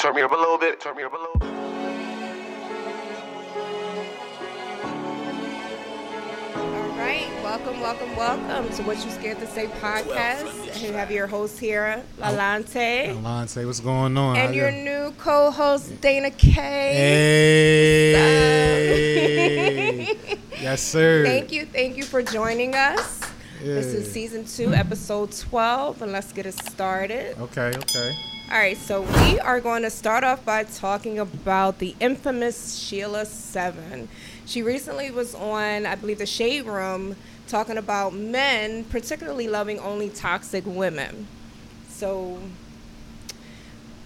Turn me up a little bit. Turn me up a little bit. All right, welcome, welcome, welcome to What You Scared to Say podcast. You have your host here, Lalante, Alante, what's going on? How and you- your new co-host Dana K. Hey. yes, sir. Thank you, thank you for joining us. This is season two, episode twelve, and let's get it started. Okay, okay. All right, so we are going to start off by talking about the infamous Sheila Seven. She recently was on, I believe, the Shade Room, talking about men, particularly loving only toxic women. So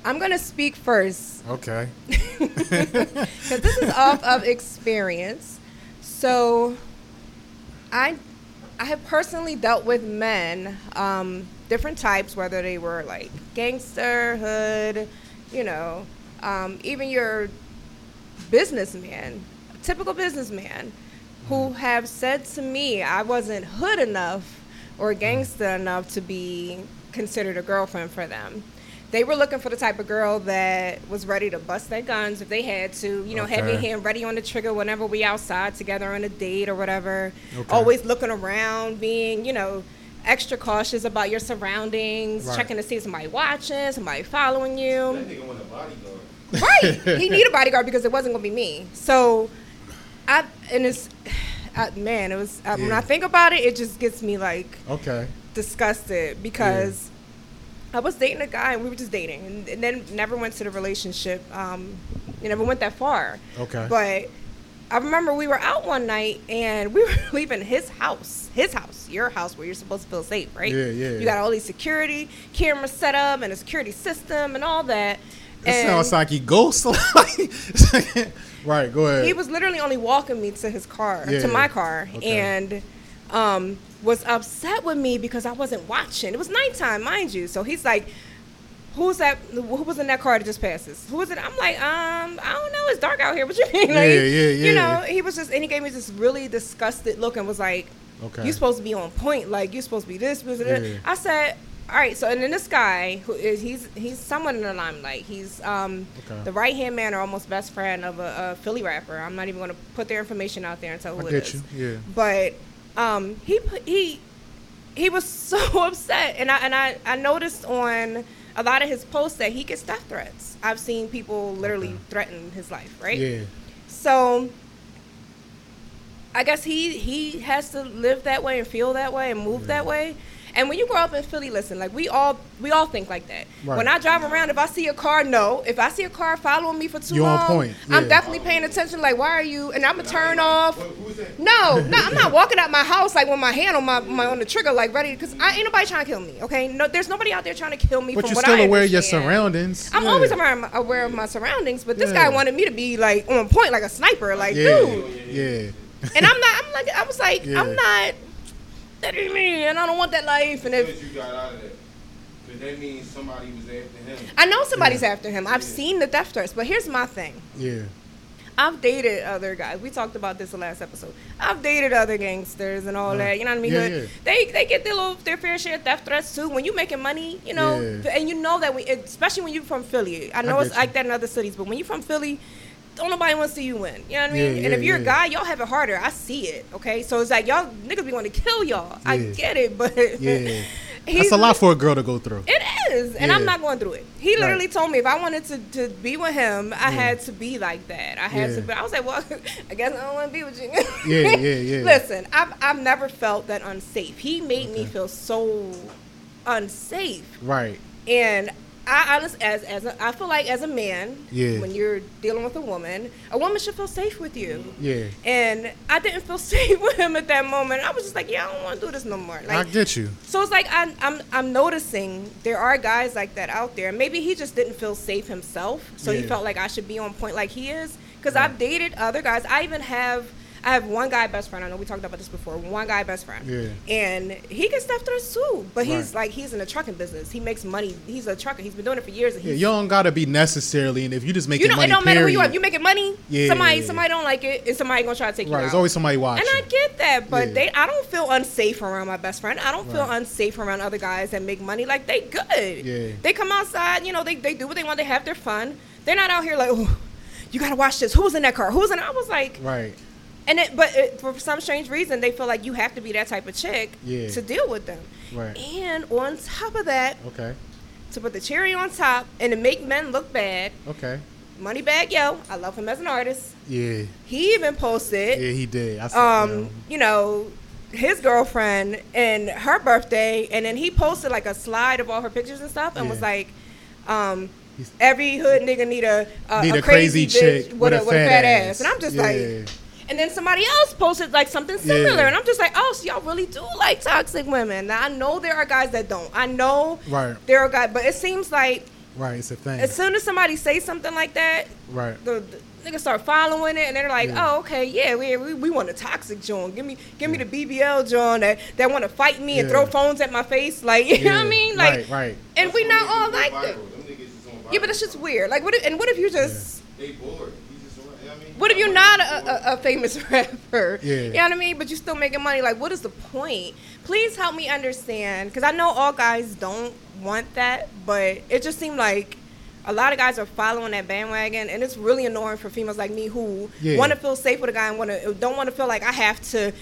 I'm going to speak first Okay. because this is off of experience. So, I I have personally dealt with men, um, different types, whether they were like gangster, hood, you know, um, even your businessman, typical businessman, who have said to me I wasn't hood enough or gangster enough to be considered a girlfriend for them. They were looking for the type of girl that was ready to bust their guns if they had to, you know, have your hand ready on the trigger whenever we outside together on a date or whatever. Okay. Always looking around, being, you know, extra cautious about your surroundings, Right. checking to see if somebody watching, somebody following you. nigga want a bodyguard. Right. he need a bodyguard because it wasn't gonna be me. So, I and it's, I, man, it was uh, when I think about it, it just gets me like Okay. disgusted because I was dating a guy and we were just dating and, and then never went to the relationship. Um, you never went that far. Okay. But I remember we were out one night and we were leaving his house, his house, your house where you're supposed to feel safe, right? Yeah, yeah. You got all these security cameras set up and a security system and all that. It And sounds like he ghost. right, go ahead. he was literally only walking me to his car, Yeah. to my car, Okay. and um, was upset with me because I wasn't watching. It was nighttime, mind you. So he's like, "Who's that? Who was in that car that just passes? Who was it?" I'm like, "Um, I don't know. It's dark out here. What you mean?" Like, Yeah, yeah, You know, he was just, and he gave me this really disgusted look and was like, Okay. you're supposed to be on point. Like you're supposed to be this." this, this." Yeah. I said. All right, so and then this guy who is he's he's someone in the limelight. He's um Okay. the right hand man or almost best friend of a, a Philly rapper. I'm not even going to put their information out there and tell who I it get is. you. Yeah. But um, he he he was so upset, and I and I, I noticed on a lot of his posts that he gets death threats. I've seen people literally Okay. threaten his life, right? Yeah. So I guess he he has to live that way and feel that way and move that way. And when you grow up in Philly, listen, like we all we all think like that. Right. When I drive around, if I see a car, no. If I see a car following me for too You on long, point, I'm definitely paying attention. Like, why are you? And I'm gonna turn off. What. No, no, I'm not walking out my house like with my hand on my, my on the trigger, like ready, because I ain't nobody trying to kill me. Okay, no, there's nobody out there trying to kill me. But from you're what still aware of your surroundings. I'm Yeah. always aware, aware of my surroundings, but this Yeah. guy wanted me to be like on point, like a sniper, like Yeah. dude. Yeah. And I'm not. I'm like. I was like. Yeah. I'm not. That ain't me, and I don't want that life. And As if you got out of that. Because that means somebody was after him. I know somebody's Yeah. after him, I've seen the death threats. But here's my thing. Yeah. I've dated other guys. We talked about this the last episode. I've dated other gangsters and all Uh, that. You know what I mean? yeah, But yeah. They they get their little their fair share of death threats too. When you making money, you know, Yeah. and you know that we, especially when you're from Philly. I know I it's you. like that in other cities, but when you're from Philly. Don't nobody want to see you win. You know what I Yeah, mean? and yeah, if you're a guy, y'all have it harder. I see it. Okay, so it's like y'all niggas be wanting to kill y'all. I get it, but Yeah. That's a lot for a girl to go through. it is, and I'm not going through it. He literally Right. told me if I wanted to, to be with him, I Yeah. had to be like that. I had Yeah. to. But I was like, well, I guess I don't want to be with you. Yeah, yeah, yeah. Listen, I've I've never felt that unsafe. He made me feel so unsafe, Right. and I honestly, as as a, I feel like as a man, Yeah. when you're dealing with a woman, a woman should feel safe with you. Yeah. And I didn't feel safe with him at that moment. I was just like, yeah, I don't want to do this no more. Like, I get you. so it's like I'm, I'm I'm noticing there are guys like that out there. Maybe he just didn't feel safe himself, so he felt like I should be on point like he is. Because I've dated other guys. I even have I have one guy best friend. I know we talked about this before. One guy best friend. Yeah. And he gets stuff through too, but he's Right. like he's in the trucking business. He makes money. He's a trucker. He's been doing it for years. And Yeah, he's, you don't gotta be necessarily, and if you just making you know, money, it don't matter who you are. You making money. Yeah. Somebody, somebody don't like it, and somebody gonna try to take you right? out. There's always somebody watching. And I get that, but Yeah. they I don't feel unsafe around my best friend. I don't feel Right. unsafe around other guys that make money. Like they good. Yeah. They come outside, you know, they, they do what they want, they have their fun. They're not out here like, oh, you gotta watch this. Who was in that car? Who was in I was like right. And it, but it, for some strange reason they feel like you have to be that type of chick Yeah. to deal with them. Right. And on top of that, Okay. to put the cherry on top and to make men look bad, Okay. Moneybagg Yo, I love him as an artist. Yeah. He even posted Yeah, he did. I saw, um, you know. you know, his girlfriend and her birthday, and then he posted like a slide of all her pictures and stuff, and was like, um, every hood nigga need a a, Need a a crazy, crazy chick with, a, with a fat ass. and I'm just Yeah. like. And then somebody else posted like something similar, Yeah. and I'm just like, oh, so y'all really do like toxic women. Now I know there are guys that don't. I know Right. there are guys, but it seems like Right. It's a thing. as soon as somebody says something like that, right. the, the niggas start following it, and they're like, Yeah. "Oh, okay, yeah, we, we, we want a toxic John. Give me give me the BBL John that that want to fight me and throw phones at my face, like you know what I mean, like." right. Right. And we not all like that. that. Yeah, but it's just weird. Like, what? If, and what if you just They bored. You just, you know what I mean? what if you're not a, a, a famous rapper? Yeah. You know what I mean? But you're still making money. Like, what is the point? Please help me understand, because I know all guys don't want that, but it just seemed like a lot of guys are following that bandwagon, and it's really annoying for females like me who Yeah. want to feel safe with a guy and want to don't want to feel like I have to.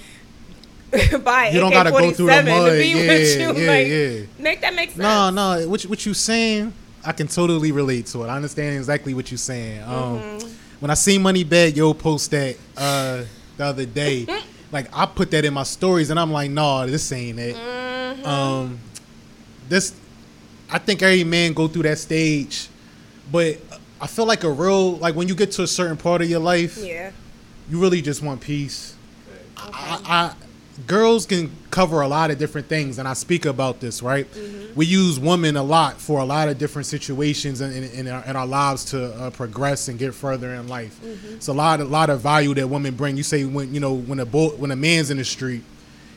buy You don't AK gotta go through the forty seven to mud. be with Yeah, you. yeah, like, yeah. make that make sense. No, no. What what you saying? I can totally relate to it. I understand exactly what you're saying. Um, Mm-hmm. When I see Moneybagg Yo post that uh, the other day, like I put that in my stories, and I'm like, no, this ain't it. Mm-hmm. Um, this, I think every man go through that stage, but I feel like a real like when you get to a certain part of your life, Yeah. you really just want peace. I, I, girls can cover a lot of different things, and I speak about this, right? We use women a lot for a lot of different situations in, in, in, our, in our lives to uh, progress and get further in life. It's a lot, a lot of value that women bring. You say when you know when a bull, when a man's in the street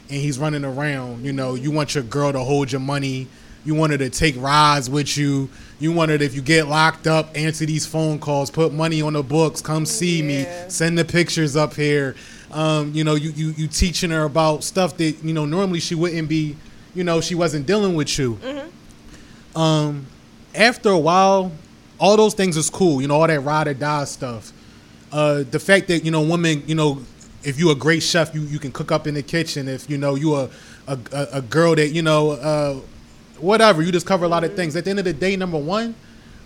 and he's running around, you know, you want your girl to hold your money. You want her to take rides with you. You want her to, if you get locked up, answer these phone calls, put money on the books, come see me, send the pictures up here. Um, you know, you, you you teaching her about stuff that you know normally she wouldn't be. You know, she wasn't dealing with you. Um, after a while, all those things is cool. You know, all that ride or die stuff. Uh, the fact that you know women, you know, if you a great chef, you, you can cook up in the kitchen. If you know you a a, a, a girl that you know, uh, whatever, you just cover a lot of things. At the end of the day, number one,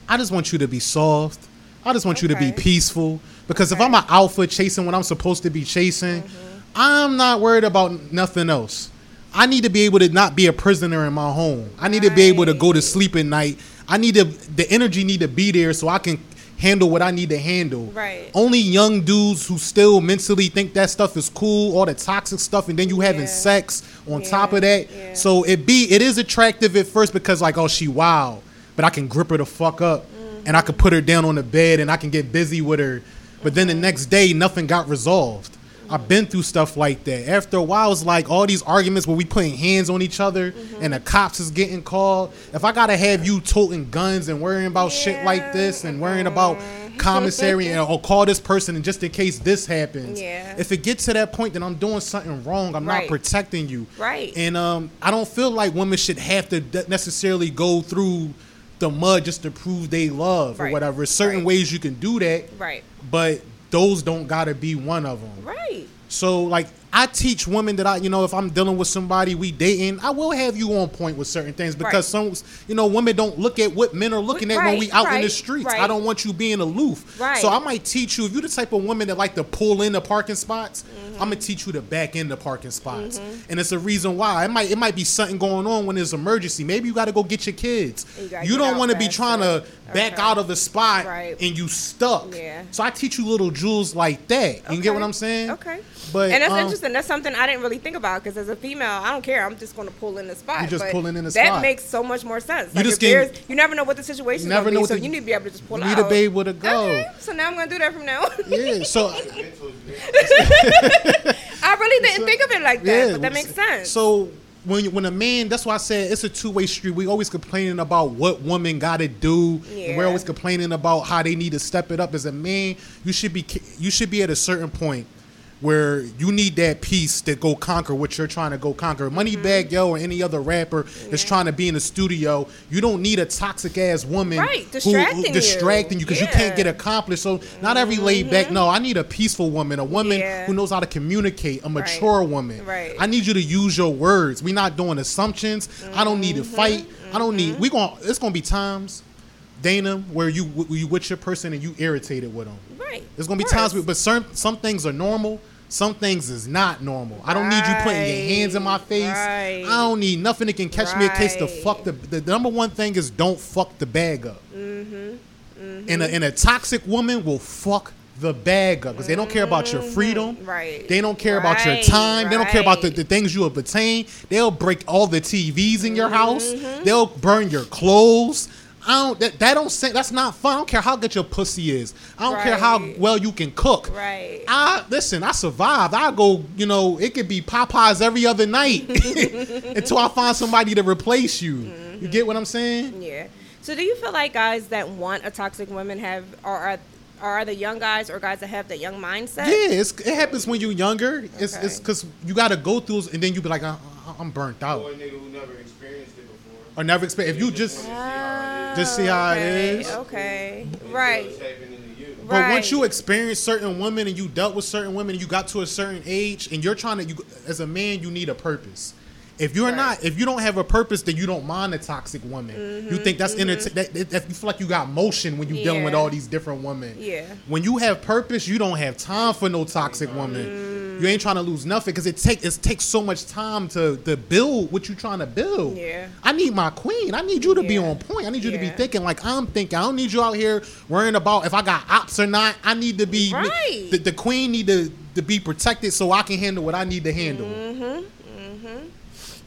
I just want you to be soft. I just want you to be peaceful. Because if I'm an alpha chasing what I'm supposed to be chasing, mm-hmm. I'm not worried about nothing else. I need to be able to not be a prisoner in my home. I need to be able to go to sleep at night. I need to the energy need to be there so I can handle what I need to handle. Right. Only young dudes who still mentally think that stuff is cool, all the toxic stuff, and then you having Yeah. sex on Yeah, top of that. yeah. So it be it is attractive at first because like oh she wild, but I can grip her the fuck up, and I could put her down on the bed and I can get busy with her. But then the next day nothing got resolved. I've been through stuff like that. After a while, it's like all these arguments where we putting hands on each other and the cops is getting called. If I gotta have you toting guns and worrying about shit like this and worrying about commissary and or call this person and just in case this happens. Yeah. If it gets to that point, then I'm doing something wrong. I'm Right. not protecting you. Right. And um, I don't feel like women should have to necessarily go through the mud just to prove they love or whatever. Certain Right. ways you can do that, Right. but those don't gotta be one of them. Right. So like I teach women that I, you know, if I'm dealing with somebody we dating, I will have you on point with certain things because Right. some, you know, women don't look at what men are looking at when we out in the streets. right. I don't want you being aloof. Right. So I might teach you if you're the type of woman that like to pull in the parking spots. Mm-hmm. I'm gonna teach you to back in the parking spots, and it's a reason why. It might it might be something going on when there's emergency. Maybe you got to go get your kids. You You, don't want to be trying to back Okay. out of the spot Right. and you stuck. Yeah. So I teach you little jewels like that. You get what I'm saying? Okay. But and that's um, interesting interesting. That's something I didn't really think about because as a female, I don't care. I'm just going to pull in the spot. You're just But pulling in the that spot. makes so much more sense. You Like just if getting- there's- you never know what the situation is. You never gonna know be, what so the- you need to be able to just pull You out. need to be able to go. Okay, so now I'm going to do that from now on. Yeah. So I really didn't think of it like that, but that makes sense. So when when a man, that's why I said it's a two way street. We always complaining about what women got to do. and Yeah. We're always complaining about how they need to step it up. As a man, you should be you should be at a certain point where you need that piece to go conquer what you're trying to go conquer. Moneybagg mm-hmm. Yo or any other rapper that's trying to be in the studio, you don't need a toxic ass woman Right, who- distracting you. distracting you because you can't get accomplished. So not every mm-hmm. laid back. No, I need a peaceful woman, a woman Yeah. who knows how to communicate, a mature woman. Right. I need you to use your words. We're not doing assumptions. I don't need to Mm-hmm. fight. I don't need. Mm-hmm. We going to It's gonna be times, Dana, where you where you with your person and you irritated with them. right. There's gonna be times, but certain some things are normal. Some things is not normal. I don't need you putting your hands in my face. Right. I don't need nothing that can catch me a case to fuck the. The number one thing is don't fuck the bag up. Mm-hmm. And, a, and a toxic woman will fuck the bag up because they don't care about your freedom. Mm-hmm. Right. They don't care about your Right, time. They don't care about the, the things you have obtained. They'll break all the TVs in your house. Mm-hmm. They'll burn your clothes. I don't. That, that don't say. That's not fun. I don't care how good your pussy is. I don't care how well you can cook. Right. I listen. I survived. I go. You know, it could be Popeyes every other night until I find somebody to replace you. You mm-hmm. get what I'm saying? Yeah. So do you feel like guys that want a toxic woman have or are are the young guys or guys that have that young mindset? Yeah, it's, it happens when you're younger. It's Okay. it's because you got to go through, and then you be like, I, I'm burnt out, Or a nigga who never experienced it before. Or never expect. If you just, Ah, Just see how it okay, is. Okay. Right. It's happening to you. but once you experience certain women and you dealt with certain women, and you got to a certain age, and you're trying to, you as a man, you need a purpose. If you're Right. not, if you don't have a purpose, then you don't mind a toxic woman. You think that's entertain. That, that, that- you feel like you got motion when you're dealing with Mm-hmm. All these different women. Yeah. When you have purpose, you don't have time for no toxic woman. You ain't trying to lose nothing because it take it takes so much time to to build what you trying to build. Yeah. I need my queen. I need you to be on point. I need you to be thinking like I'm thinking. I don't need you out here worrying about if I got ops or not. I need to be Right. the, the queen need to to be protected so I can handle what I need to handle. Mm-hmm.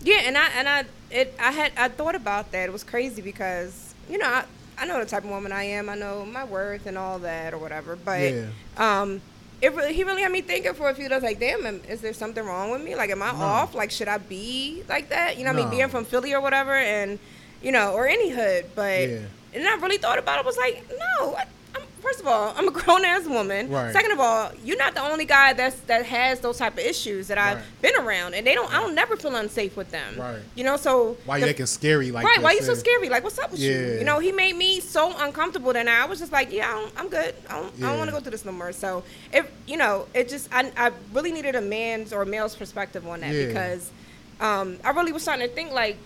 Yeah, and I and I it I had I thought about that. It was crazy because you know I I know the type of woman I am. I know my worth and all that or whatever. But Yeah. um, it really he really had me thinking for a few days. Like, damn, am- is there something wrong with me? Like, am I off? Like, should I be like that? You know, what I mean, being from Philly or whatever, and you know, or any hood. But Yeah. and I really thought about it. Was like, no. I, first of all, I'm a grown ass woman. Right. Second of all, you're not the only guy that's that has those type of issues that I've Right. been around, and they don't. I don't never feel unsafe with them. Right. You know, so Why you the- acting scary like right? that, Why you so scary? Like, what's up with you? Yeah. You know, he made me so uncomfortable that I was just like, yeah, I I'm good. I don't, Yeah. don't want to go through this no more. So, if you know, it just I, I really needed a man's or a male's perspective on that Yeah. because um, I really was starting to think like,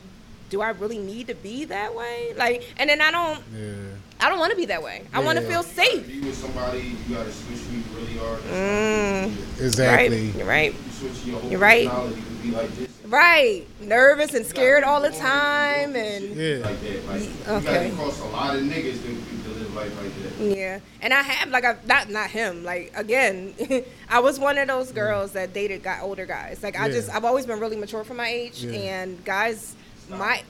do I really need to be that way? Like, and then I don't, Yeah. I don't want to be that way. I want to Yeah. feel You safe. be with somebody, you gotta switch who you really are. That's Mm. not Exactly. Right. You're right. You switch your whole You're right. personality be like this. Right. Nervous and scared all the time, and Yeah. Like that. Like, you Okay. gotta cross a lot of niggas to, to live life like that. Yeah, and I have like I not not him. Like again, I was one of those girls that dated got older guys. Like I Yeah. just I've always been really mature for my age, Yeah. and guys, my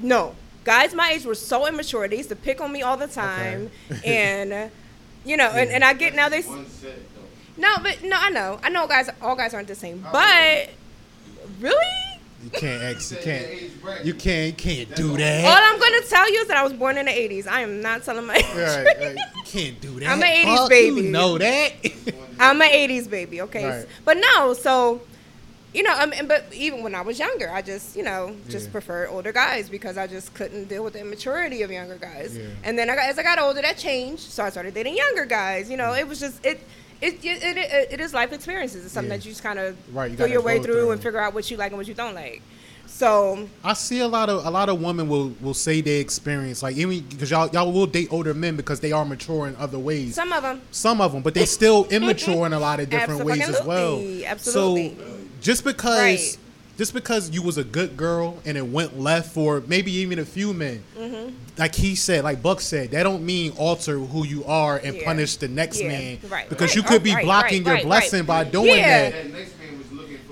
no guys my age were so immature. They used to pick on me all the time, and uh, you know, and, and I get now they s- One set though. no, but no, I know, I know, guys, all guys aren't the same, but really. You can't act. You can't. that age bracket. You can't. Can't do that. All. I'm gonna tell you is that I was born in the '80s. I am not telling my age. Right, right. You can't do that. I'm an 80s Fuck, baby. You know that. I'm an '80s baby, okay. Right. But no, so you know, um, I mean, but even when I was younger, I just you know just Yeah. preferred older guys because I just couldn't deal with the immaturity of younger guys. Yeah. And then I got, as I got older, that changed, so I started dating younger guys. You know, it was just it. It, it, it, it is life experiences. It's something Yeah. that you just kind of Right, you your way through, through. and figure out what you like and what you don't like. So I see a lot of a lot of women will will say they experience like even because y'all y'all will date older men because they are mature in other ways. some of them, Some of them, but they still immature in a lot of different ways as well. Absolutely, absolutely. So just because Right. just because you was a good girl and it went left for maybe even a few men, Mm-hmm. like he said, like Buck said, that don't mean alter who you are and Yeah. punish the next Yeah, man right, because right. you could Oh, be right, blocking right, your right, blessing right. by doing Yeah. that.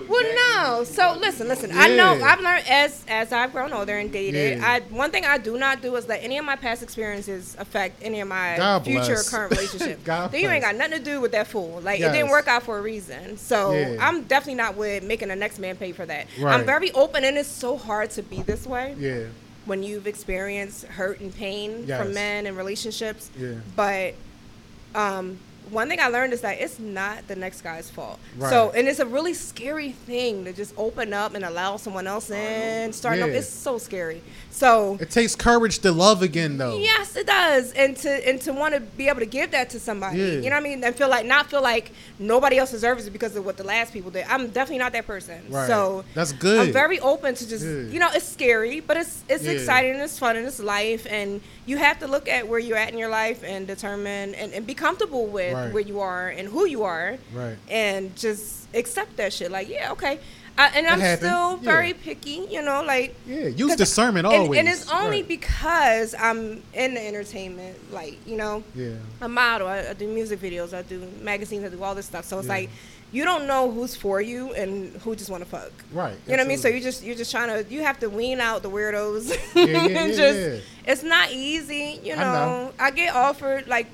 That next man was looking No, so listen, listen. I know I've learned as as I've grown older and dated. Yeah. I one thing I do not do is let any of my past experiences affect any of my God future bless. current relationship. God then you ain't got nothing to do with that fool. Like it didn't work out for a reason. So Yeah. I'm definitely not with making the next man pay for that. Right. I'm very open, and it's so hard to be this way Yeah. when you've experienced hurt and pain Yes. from men and relationships. Yeah. But um, one thing I learned is that it's not the next guy's fault. Right. So, and it's a really scary thing to just open up and allow someone else in, starting up. Yeah. It's so scary. So, It takes courage to love again, though. yes, it does, and to and to want to be able to give that to somebody. Yeah. You know what I mean? And feel like not feel like nobody else deserves it because of what the last people did. I'm definitely not that person. Right. So That's good. I'm very open to just Yeah. you know it's scary, but it's it's Yeah. exciting and it's fun and it's life and you have to look at where you're at in your life and determine and, and be comfortable with Right. where you are and who you are Right. and just accept that shit. Like yeah, okay. I, and I'm still Yeah. very picky, you know, like Yeah, use discernment always. And it's only Right. because I'm in the entertainment, like you know, Yeah. a model. I, I do music videos. I do magazines. I do all this stuff. So it's Yeah. like you don't know who's for you and who just want to fuck. Right. You know what I mean? So absolutely. you just you're just trying to you have to wean out the weirdos. Yeah, yeah, yeah, just yeah. it's not easy. You I know, know. I, get offered like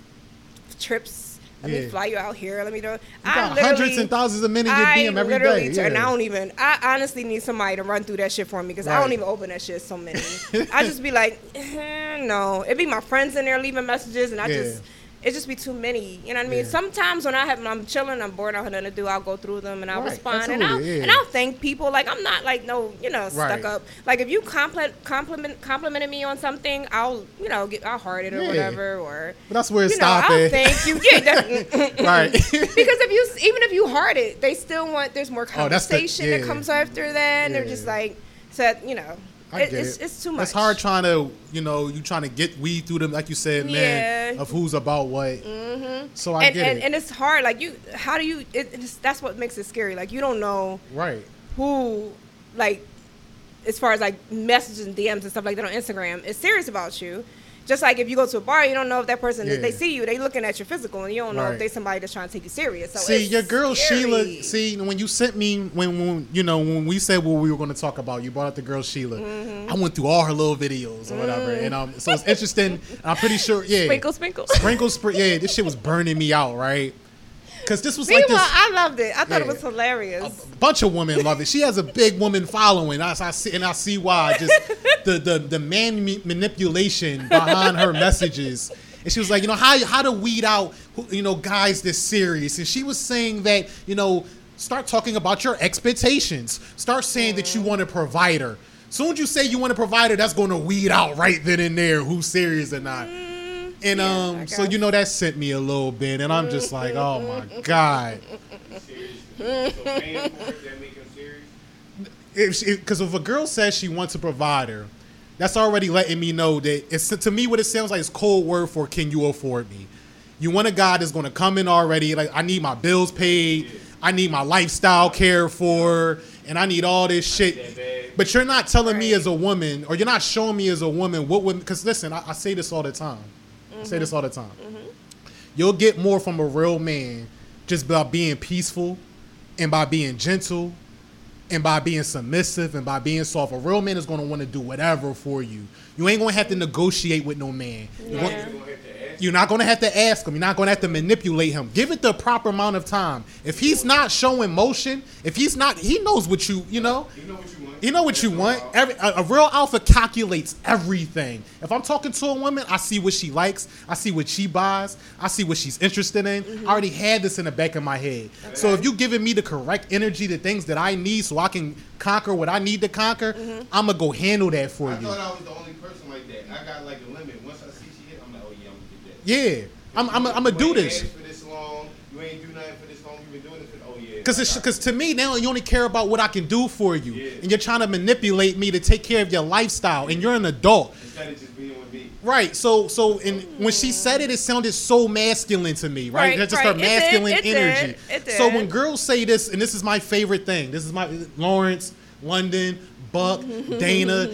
trips. Let me Yeah. fly you out here. Let me do. You I hundreds and thousands of men in your DM every day. turn- and I don't even. I honestly need somebody to run through that shit for me because I don't even open that shit. So many. I just be like, eh, no. It be my friends in there leaving messages, and I Yeah. just. It just be too many, you know what I mean. Yeah. Sometimes when I have, I'm chilling, I'm bored, I have nothing to do. I'll go through them and I'll Right, respond, and I'll yeah. and I'll thank people. Like I'm not like no, you know, stuck Right. up. Like if you compliment compliment complimented me on something, I'll you know get I'll heart it or Yeah. whatever, or But that's where it stops. I'll at. thank you. Yeah, right. because if you even if you heart it, they still want there's more Oh, the- conversation that comes after that. And they're just like, so you know, I it, get it's it. it's too much. It's hard trying to, you know, you trying to get weed through them, like you said, man, Yeah. of who's about what. Mm-hmm. So I and, get and, it. and it's hard. Like you, how do you? It, it's, that's what makes it scary. Like you don't know right. who, like, as far as like messages and DMs and stuff like that on Instagram is serious about you. Just like if you go to a bar, you don't know if that person Yeah. they see you, they looking at your physical, and you don't know Right. if they somebody that's trying to take you serious. So see, your girl scary. Sheila. See, when you sent me, when, when you know, when we said what we were going to talk about, you brought up the girl Sheila. Mm-hmm. I went through all her little videos or whatever, and um, so it's interesting. I'm pretty sure, yeah, sprinkle, sprinkle. sprinkle, spr- yeah, this shit was burning me out, right? Because this was like this. I loved it. I thought it was hilarious. a bunch of women love it. She has a big woman following. I, I see, and I see why. Just the the the man manipulation behind her messages. And she was like, you know, how how to weed out, you know, guys this serious. And she was saying that, you know, start talking about your expectations. Start saying that you want a provider. Soon as you say you want a provider, that's going to weed out right then and there who's serious or not. And yeah, um, so you know that sent me a little bit, and I'm just like, oh my god. Serious. so paying for it, that make him serious. because if, a girl says she wants a provider, that's already letting me know that it's to me what it sounds like is cold word for can you afford me? You want a guy that's going to come in already like I need my bills paid, I need my lifestyle cared for, and I need all this shit. But you're not telling me as a woman, or you're not showing me as a woman what would. Because listen, I, I say this all the time. I say this mm-hmm. all the time. You'll get more from a real man just by being peaceful, and by being gentle, and by being submissive, and by being soft. A real man is going to want to do whatever for you. You ain't going to have to negotiate with no man. You're Yeah. gonna- You gonna have to ask. you're not going to have to ask him. You're not going to have to manipulate him. Give it the proper amount of time. If he's not showing motion, if he's not, he knows what you, you know. You know what you want. You know what you want. Every, a, a real alpha calculates everything. If I'm talking to a woman, I see what she likes. I see what she buys. I see what she's interested in. I already had this in the back of my head. So if you're giving me the correct energy, the things that I need, so I can conquer what I need to conquer, mm-hmm. I'm gonna go handle that for I you. I thought I was the only person like that. I got like a limit. Once I see she hit, I'm like, oh yeah, I'm gonna get that. Yeah, I'm. I'm. I'm gonna do ain't this. asked for this long. You ain't do nothing for this long. You been doing this for oh yeah. Because I because to me now you only care about what I can do for you, Yeah. and you're trying to manipulate me to take care of your lifestyle, and you're an adult. Instead of just being with me. Right. So so and when she said it, it sounded so masculine to me, right? Right, That's just right. her It did, masculine it did, energy. it So when girls say this, and this is my favorite thing, this is my Lawrence, London, Buck, Dana,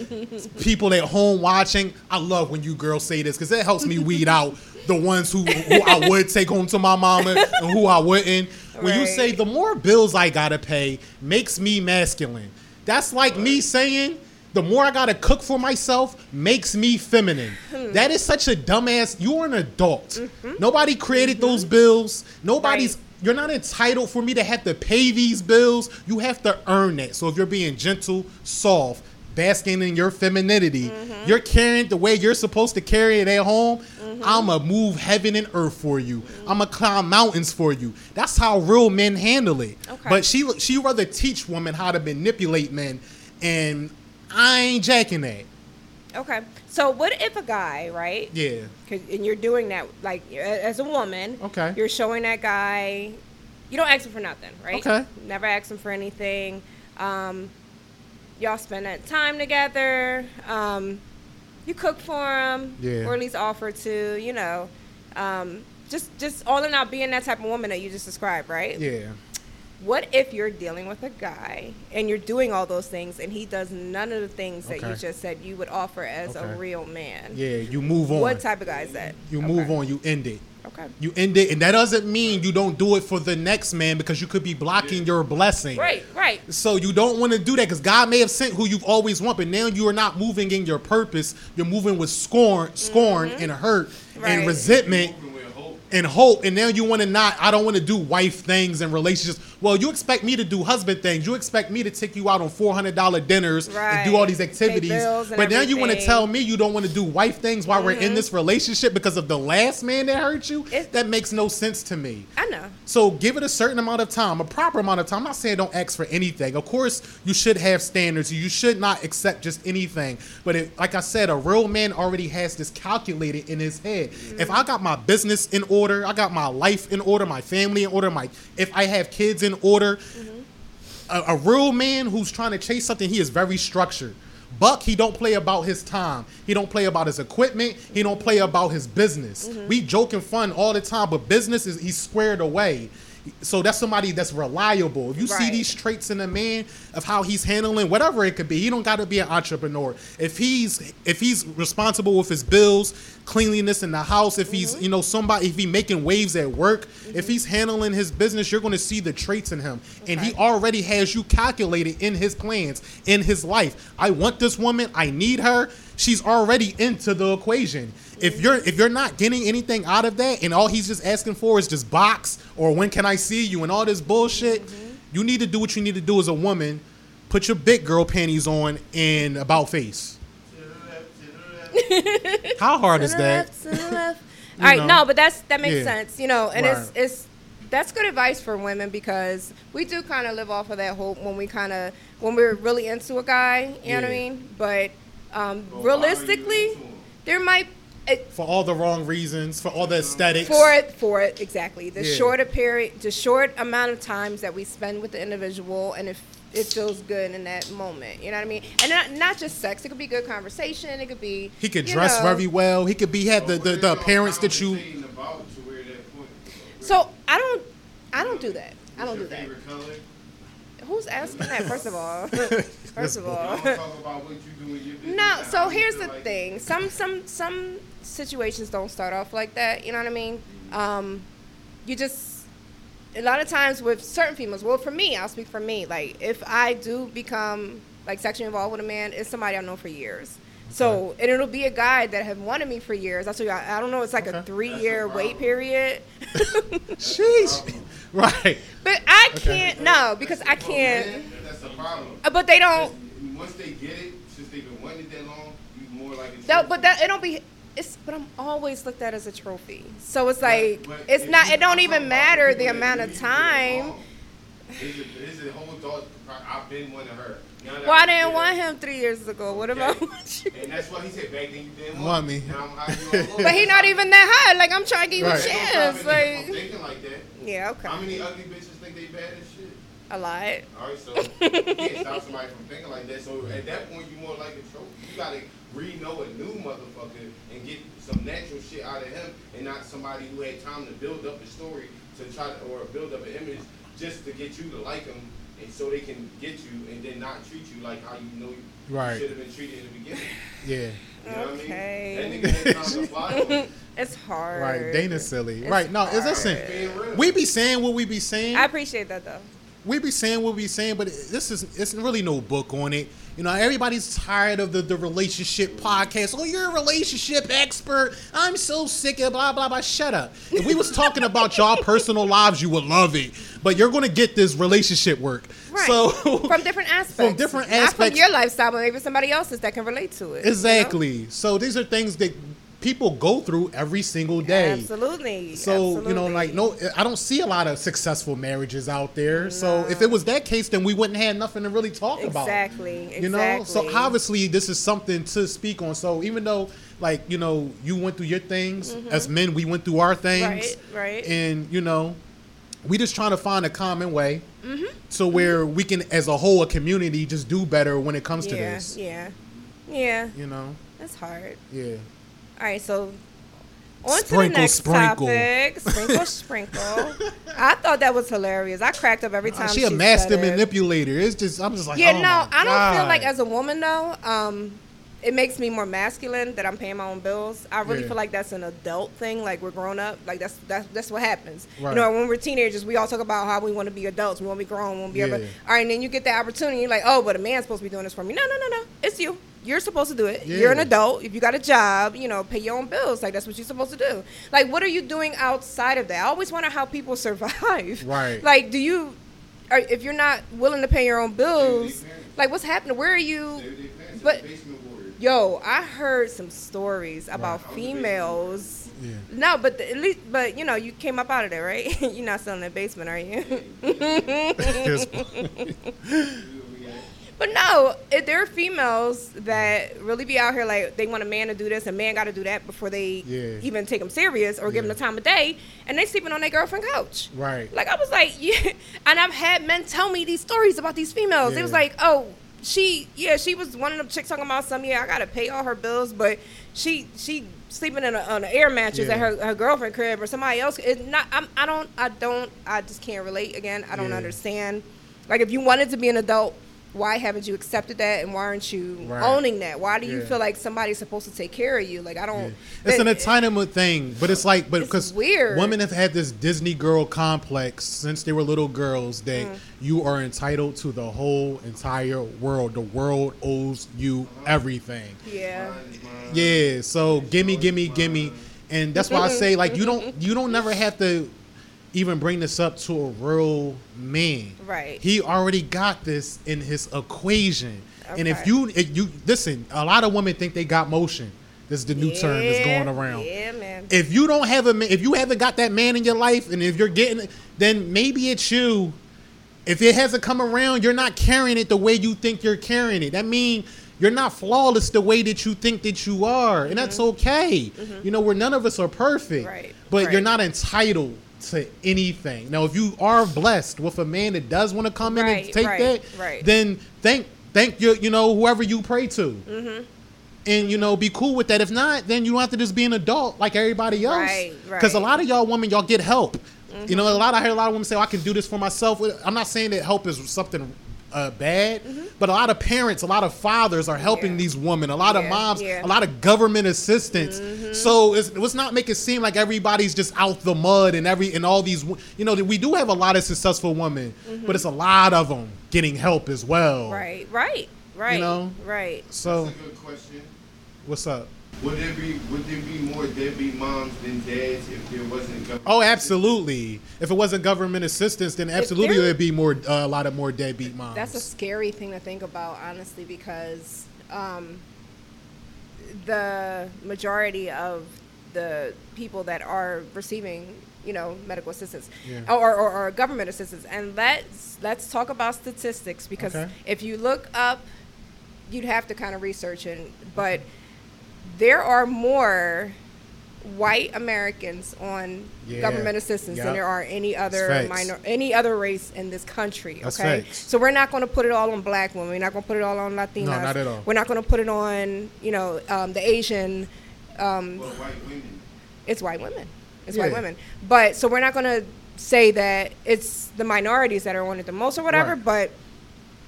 people at home watching. I love when you girls say this because it helps me weed out the ones who, who I would take home to my mama and who I wouldn't. when you say the more bills I gotta pay makes me masculine. That's like me saying the more I gotta cook for myself makes me feminine. Hmm. That is such a dumbass. You're an adult. Nobody created those bills. Nobody's. Mm-hmm. Right. You're not entitled for me to have to pay these bills. You have to earn that. So if you're being gentle, soft, basking in your femininity, Mm-hmm. you're carrying the way you're supposed to carry it at home. I'ma move heaven and earth for you. I'ma climb mountains for you. That's how real men handle it. Okay. But she she rather teach women how to manipulate men, and I ain't jacking that. Okay. So what if a guy, right? Yeah. 'Cause- and you're doing that like as a woman. Okay. You're showing that guy. You don't ask him for nothing, right? Okay. Never ask him for anything. Um, y'all spend that time together. Um, you cook for him, Yeah. or at least offer to. You know, um, just just all in all being that type of woman that you just described, right? Yeah. What if you're dealing with a guy and you're doing all those things and he does none of the things that you just said you would offer as Okay. a real man? Yeah. You move on. What type of guy is that? You Okay. move on. You end it. Okay. You end it, and that doesn't mean you don't do it for the next man because you could be blocking your blessing. Right, right. So you don't want to do that because God may have sent who you've always wanted, but now you are not moving in your purpose. You're moving with scorn, scorn, and hurt, Mm-hmm. Right. and resentment, Moving with hope. And hope. And now you want to not. I don't want to do wife things and relationships. Well, you expect me to do husband things. You expect me to take you out on four hundred dollar dinners and do all these activities. But now you want to tell me you don't want to do wife things while we're in this relationship because of the last man that hurt you. Mm-hmm. That makes no sense to me. I know. So give it a certain amount of time, a proper amount of time. I'm not saying don't ask for anything. Of course, you should have standards. You should not accept just anything. But it, like I said, a real man already has this calculated in his head. If I got my business in order, I got my life in order, my family in order, my if I have kids in order, mm-hmm. a, a real man who's trying to chase something, he is very structured. Buck, he don't play about his time. He don't play about his equipment. He don't play about his business. Mm-hmm. We joke and fun all the time, but business is he's squared away. So that's somebody that's reliable. If you see these traits in a man of how he's handling whatever it could be, he don't got to be an entrepreneur. If he's if he's responsible with his bills, cleanliness in the house, if he's mm-hmm. you know somebody, if he making waves at work, if mm-hmm. he's handling his business, you're going to see the traits in him, and he already has you calculated in his plans in his life. I want this woman. I need her. She's already into the equation. If you're if you're not getting anything out of that, and all he's just asking for is just box or when can I see you and all this bullshit, you need to do what you need to do as a woman. Put your big girl panties on and about face. To the left, to the left. How hard is that? left, to the left. You All right, know. no, but that's that makes Yeah. sense, you know, and it's Right. it's that's good advice for women because we do kind of live off of that hope when we kind of when we're really into a guy, you know what I mean? But um, But why are you realistically, there might it, For all the wrong reasons, for all the aesthetics. for it for it exactly the Yeah. shorter period, the short amount of times that we spend with the individual, and if it feels good in that moment, you know what I mean? And not not just sex; it could be good conversation. It could be He could dress know. very well. He could be have the, the, what the appearance that you. conversating about to where that point? So I don't I don't do that. I don't What's do your that. Favorite color? Who's asking that? First of all, first of Y'all all, talk about what you do in your business. no. So here's the like- thing. Some some some situations don't start off like that. You know what I mean? Um, you just a lot of times with certain females. Well, for me, I'll speak for me. Like if I do become like sexually involved with a man, it's somebody I know for years. So and it'll be a guy that have wanted me for years. That's what I, I don't know. It's like a three That's year a wait period. Sheesh. Right. but I Okay. can't no because I can't. Man, That's the problem. Uh, But they don't. Once they get it, since they've been wanting it that long, you more like That, but that it don't be. It's but I'm always looked at as a trophy. So it's like But- but it's not. It don't even matter the amount of time. along. It's a, it's a whole thought. I've been one of her. Now that Well, I didn't it- want him three years ago. What about you? And that's why he said back then you didn't Want want me. Now I'm hiding you all over. But he not even that high. Like I'm trying to give you Right. a Ain't chance. stopping niggas from Like thinking like that. yeah, okay, How many ugly bitches think they bad as shit? a lot. All right, so you can't stop somebody from thinking like that. So at that point, you more like a trophy. You gotta re-know a new motherfucker and get some natural shit out of him, and not somebody who had time to build up a story to try to, or build up an image just to get you to like him, and so they can get you and then not treat you like how you know you Right. should have been treated in the beginning. Yeah. You know what I mean? That nigga had time to fly on it. It's hard. Right, Dana's silly. It's right, no, it's listen. hard. Being real. We be saying what we be saying. I appreciate that though. we be saying what we be saying, but this is it's really no book on it. You know, everybody's tired of the, the relationship podcast. Oh, you're a relationship expert. I'm so sick of blah blah blah. Shut up. If we was talking about y'all personal lives, you would love it. But you're gonna get this relationship work. Right. So from different aspects. From different Not aspects. from your lifestyle, but maybe somebody else's that can relate to it. you know? exactly. So these are things that people go through every single day. Absolutely. So you know, like no, I don't see a lot of successful marriages out there. So if it was that case, then we wouldn't have nothing to really talk about. Exactly. You know, so obviously this is something to speak on. So even though, like you know, you went through your things as men, we went through our things, Mm-hmm. Right, right. and you know, we just trying to find a common way, Mm-hmm. so where we can, as a whole, a community, just do better when it comes to yeah, this. yeah, yeah. You know, That's hard. yeah. All right, so on to the Sprinkle, next sprinkle. topic. Sprinkle, sprinkle. I thought that was hilarious. I cracked up every time. she she a master said it. manipulator. It's just, I'm just like, Yeah, oh no, I don't feel like as a woman though. Um, it makes me more masculine that I'm paying my own bills. I really Yeah. feel like that's an adult thing. Like we're grown up. Like that's that's that's what happens. Right. You know, when we're teenagers, we all talk about how we want to be adults. We want to be grown. We want to be Yeah. able. All right, and then you get the opportunity. You're like, oh, but a man's supposed to be doing this for me. No, no, no, no. It's you. You're supposed to do it. You're an adult. If you got a job, you know, pay your own bills. Like that's what you're supposed to do. Like, what are you doing outside of that? I always wonder how people survive. Right. Like, do you? If you're not willing to pay your own bills, like what's happening? Where are you? They- they passed But- the basement warrior. Yo, I heard some stories about females. Yeah. No, but the, at least, but you know, you came up out of there, right? You're not still in the basement, are you? but no, if there are females that really be out here like they want a man to do this, a man got to do that before they Yeah. even take them serious or give them the time of day, and they sleeping on their girlfriend couch. Right. Like I was like, yeah, and I've had men tell me these stories about these females. It was like, oh, she, yeah, she was one of them chicks talking about some. Yeah, I gotta pay all her bills, but she, she sleeping in a, on an air mattress Yeah. at her, her girlfriend crib or somebody else. It not, I'm, I don't, I don't, I just can't relate. Again, I don't Yeah. understand. Like if you wanted to be an adult. Why haven't you accepted that, and why aren't you Right. owning that? Why do you Yeah. feel like somebody's supposed to take care of you? Like I don't. It's an entitlement thing, but it's like, but because weird. women have had this Disney girl complex since they were little girls that Mm. you are entitled to the whole entire world. The world owes you everything. Yeah. Mine is mine. Yeah, so gimme, gimme, gimme, and that's why I say like you don't you don't never have to even bring this up to a real man. Right. He already got this in his equation, Okay. and if you if you listen, a lot of women think they got motion. This is the new term that's going around Yeah, man. if you don't have a if you haven't got that man in your life and if you're getting then maybe it's you if it hasn't come around you're not carrying it the way you think you're carrying it that mean you're not flawless the way that you think that you are and that's okay you know where none of us are perfect Mm-hmm. Right, but you're not entitled to anything now if you are blessed with a man that does want to come in and take right, that right. then thank thank you you know whoever you pray to Mm-hmm. and you know be cool with that. If not, then you don't have to just be an adult like everybody else. Right, Because a lot of y'all women, y'all get help. You know, a Mm-hmm. lot I hear a lot of women say, oh, "I can do this for myself." I'm not saying that help is something uh, bad, but a lot of parents, a lot of fathers are helping Mm-hmm. Yeah. these women. A lot of moms, yeah. Mm-hmm. a lot of government assistance. So it's, let's not make it seem like everybody's just out the mud and every and all these. You know, we do have a lot of successful women, but it's a lot of them getting help as well. Mm-hmm. Right, right, right. know? right. So That's a good question. what's up? Would there be would there be more deadbeat moms than dads if there wasn't government? Oh, absolutely. If it wasn't government assistance, then absolutely there- there'd be more, uh, a lot of more deadbeat moms. That's a scary thing to think about, honestly, because um, the majority of the people that are receiving, you know, medical assistance Yeah. or, or, or government assistance, and let's let's talk about statistics because Okay. if you look up, you'd have to kind of research it, but there are more white Americans on Yeah. government assistance Yep. than there are any other minor any other race in this country. That's okay, facts. so we're not going to put it all on black women. We're not going to put it all on Latinas. No, not at all. We're not going to put it on you know um, the Asian. Um, Well, white women. it's white women. It's Yeah. white women. But so we're not going to say that it's the minorities that are on it the most or whatever. Right. But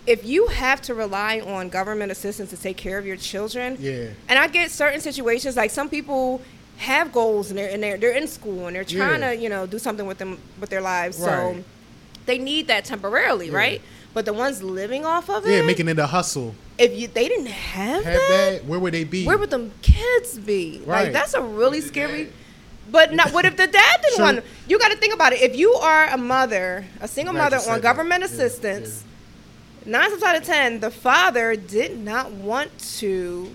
if you have to rely on government assistance to take care of your children, Yeah. and I get certain situations like some people have goals and they're and they're, they're in school and they're trying Yeah. to you know do something with them with their lives, Right. so they need that temporarily, Yeah. right? But the ones living off of it, Yeah, making it a hustle. if you they didn't have, Have that, that, where would they be? where would them kids be? Right. Like that's a really scary. dad. But not what if the dad didn't Sure. want? You got to think about it. If you are a mother, a single Glad mother on that. government Yeah, assistance, nine times out of ten, the father did not want to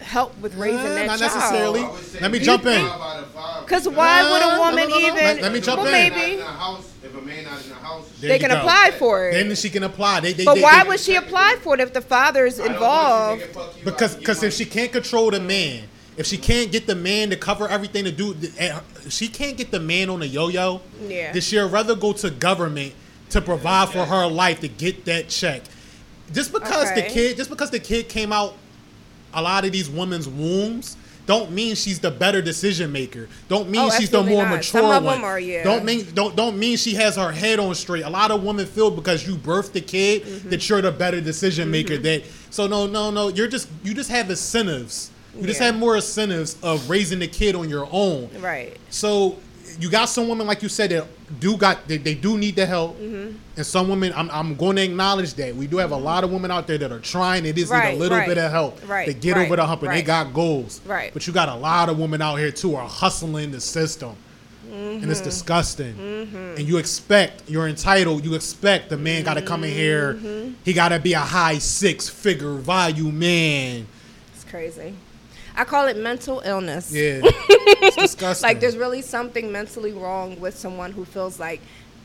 help with raising Uh, that not child. necessarily. I would say Let me jump in. five out of five. Because why would a woman no, no, no. even? Let- let me jump well, in. If a man maybe not in the house, if a man not in the house, There they can go. apply for it. Then she can apply. They, they, but they- why they- would she apply for it if the father's I involved? you to fuck you Because because if she can't control the man, if she can't get the man to cover everything to do, eh, she can't get the man on a yo-yo. Yeah. Then she'll rather go to government to provide for her life to get that check. Just because the kid, just because the kid came out a lot of these women's wombs. Don't mean she's the better decision maker. Don't mean Oh, she's the more not. mature one. are, yeah. Don't mean don't don't mean she has her head on straight. A lot of women feel because you birthed the kid Mm-hmm. that you're the better decision maker. That so no no no you're just you just have incentives. You just have more incentives of raising the kid on your own. Right. So you got some women like you said that do got they, they do need the help, Mm-hmm. and some women I'm, I'm going to acknowledge that we do have a lot of women out there that are trying. It is need Right, a little right, bit of help right, to get right, over the hump, and they got goals. Right. But you got a lot of women out here too are hustling the system. And Mm-hmm. it's disgusting. And you expect, you're entitled, you expect the man got to come in here. Mm-hmm. He got to be a high six figure value man. It's crazy. I call it mental illness. Yeah. it's disgusting. Like there's really something mentally wrong with someone who feels like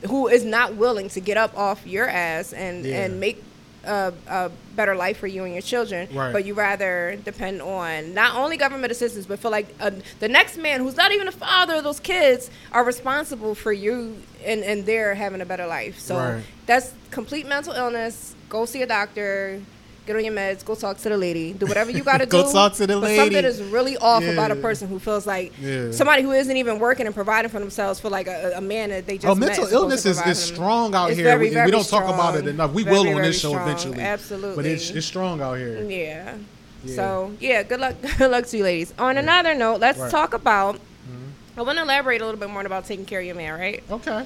who is not willing to get up off your ass and Yeah. and make a, a better life for you and your children, Right. but you rather depend on not only government assistance, but feel like uh, the next man who's not even the father of those kids are responsible for you and and they're having a better life. So Right. that's complete mental illness. Go see a doctor. Get on your meds. Go talk to the lady. Do whatever you got to do. Go talk to the but Something is really off about a person who feels like Yeah. somebody who isn't even working and providing for themselves for like a, a man that they just Oh, mental illness is, is strong out It's here. very, we, very we don't talk about it enough. We Very, will on this show strong. eventually. Absolutely. But it's, it's strong out here. Yeah. Yeah. So yeah, good luck. Good luck to you, ladies. On another note, let's Right. Mm-hmm. talk about. I want to elaborate a little bit more about taking care of your man, right? Okay.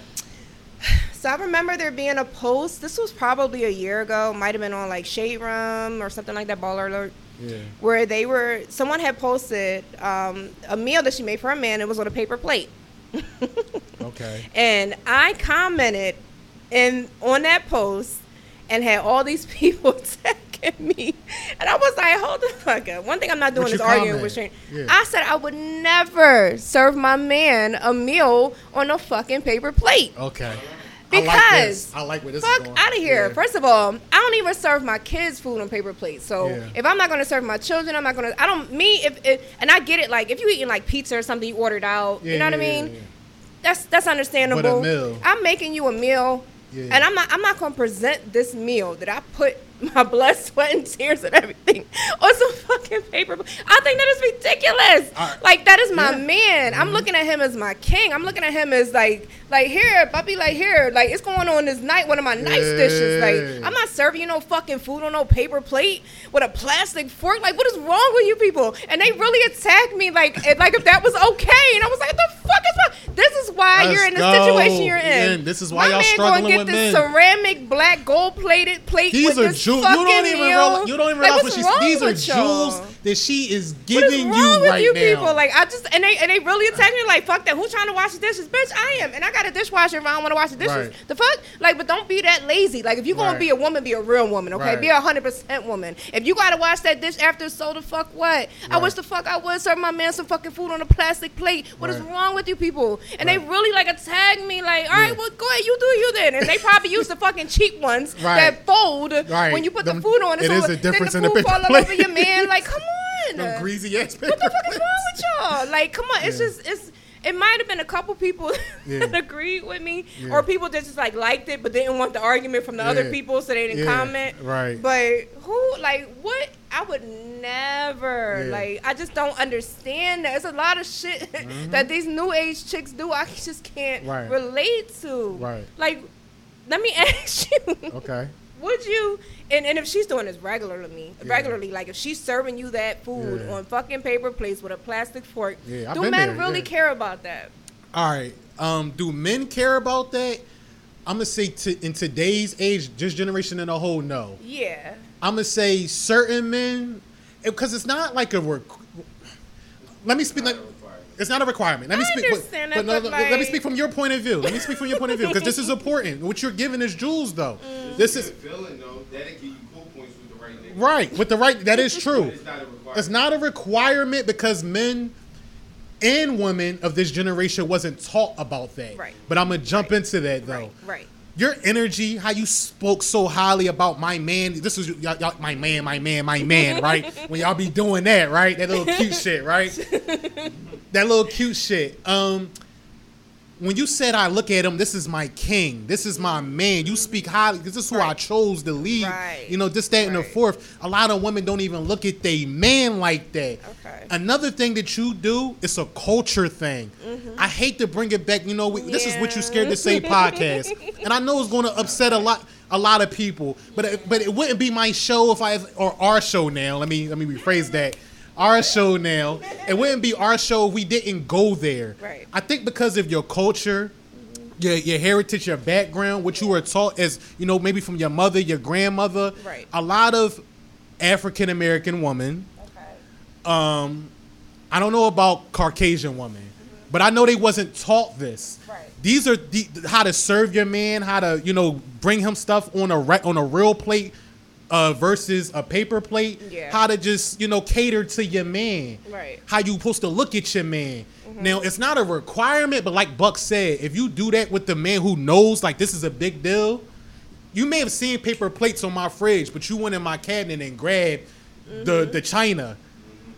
So I remember there being a post. This was probably a year ago. Might have been on like Shade Room or something like that. Baller Alert. Yeah. Where they were, someone had posted um, a meal that she made for a man. It was on a paper plate. Okay. And I commented in on that post and had all these people tagging me. And I was like, hold the fuck up. One thing I'm not doing is arguing comment? with strangers. Yeah. I said I would never serve my man a meal on a fucking paper plate. Okay. I like. Because I like where this fuck out of here. Yeah. First of all, I don't even serve my kids food on paper plates. So Yeah. if I'm not gonna serve my children, I'm not gonna. I don't. Me, if, if and I get it. Like if you eating like pizza or something, you ordered out. you know what I mean? That's that's understandable. But a meal. I'm making you a meal, Yeah. and I'm not I'm not gonna present this meal that I put my blood, sweat, and tears and everything on some fucking paper. I think that is ridiculous. I- like that is my Yeah. Mm-hmm. man. I'm looking at him as my king. I'm looking at him as like like here, puppy, like here, like it's going on this night. One of my nice dishes. Like I'm not serving you no fucking food on no paper plate with a plastic fork. Like what is wrong with you people? And they really attacked me like it- like if that was okay. And I was like, what the fuck is wrong? This is why Let's you're in the go. situation you're in. Yeah, this is why My y'all man struggling with this men. ceramic black gold plated plate These with are this You don't even meal. realize. You don't even Like, realize what she's. These are jewels that she is What is giving wrong you with right you now. people? Like I just and they and they really attack me like fuck that. Who's trying to wash the dishes? Bitch, I am, and I got a dishwasher if I don't want to wash the dishes. Right. The fuck? Like, but don't be that lazy. Like if you gonna Right. be a woman, be a real woman. Okay, Right. be a hundred percent woman. If you gotta wash that dish after, so the fuck what? I wish the fuck I would serve my man some fucking food on a plastic plate. What is wrong with you people? And they really like attack me. Like, all right, Yeah. well go ahead, you do you then. And they probably use the fucking cheap ones that fold Right. when you put Them- the food on. it so is a then difference the in the food fall all over your man. Like, come on. Them greasy ass What the fuck is wrong with y'all? Like, come on, it's Yeah. just it's. It might have been a couple people Yeah. that agreed with me, Yeah. or people that just like liked it but didn't want the argument from the other people, so they didn't comment. right. But who, like, what? I would never, like, I just don't understand that. There's a lot of shit that these new age chicks do. I just can't Mm-hmm. Right. relate to. Right. Like, let me ask you. Okay. Would you? And, and if she's doing this regularly, regularly, like if she's serving you that food Yeah. on fucking paper plates with a plastic fork, Yeah, do men there, really yeah. care about that? All right. Um, do men care about that? I'm gonna say in today's age, just generation in a whole, no. Yeah. I'm gonna say certain men, because it's not like a. Requ- let me speak. Like, it's not a requirement. Let me I speak. understand that, no, but, let me speak from your point of view. Let me speak from your point of view because this is important. What you're giving is jewels, though. Mm. This This is feeling though, that'll give you cool points with the right nigga. right with the right. That is true. It's not a requirement. It's not a requirement because men and women of this generation wasn't taught about that. Right. But I'm gonna jump into that though. Right. Right. Your energy, how you spoke so highly about my man. This is y'all, y'all, my man, my man, my man, right? when y'all be doing that, right? That little cute shit, right? That little cute shit. Um, when you said I look at him, this is my king, this is my man. You speak highly because this is who I chose to lead. Right. You know, this, that, and the fourth. A lot of women don't even look at they man like that. Okay. Another thing that you do, it's a culture thing. Mhm. I hate to bring it back. You know, we, this is what you scared to say podcast, and I know it's going to upset a lot, a lot of people. But it, but it wouldn't be my show if I or our show now. Let me let me rephrase that. Our show now. It wouldn't be our show if we didn't go there. Right. I think because of your culture, your your heritage, your background, what you were taught as you know maybe from your mother, your grandmother. Right. A lot of African American women Okay. um, I don't know about Caucasian women, but I know they wasn't taught this. Right. These are the, how to serve your man, how to you know bring him stuff on a re- on a real plate uh, versus a paper plate. Yeah. How to just you know cater to your man. Right. How you supposed to look at your man. Mm-hmm. Now it's not a requirement, but like Buck said, if you do that with the man who knows like this is a big deal, you may have seen paper plates on my fridge, but you went in my cabinet and grabbed the mm-hmm. the china.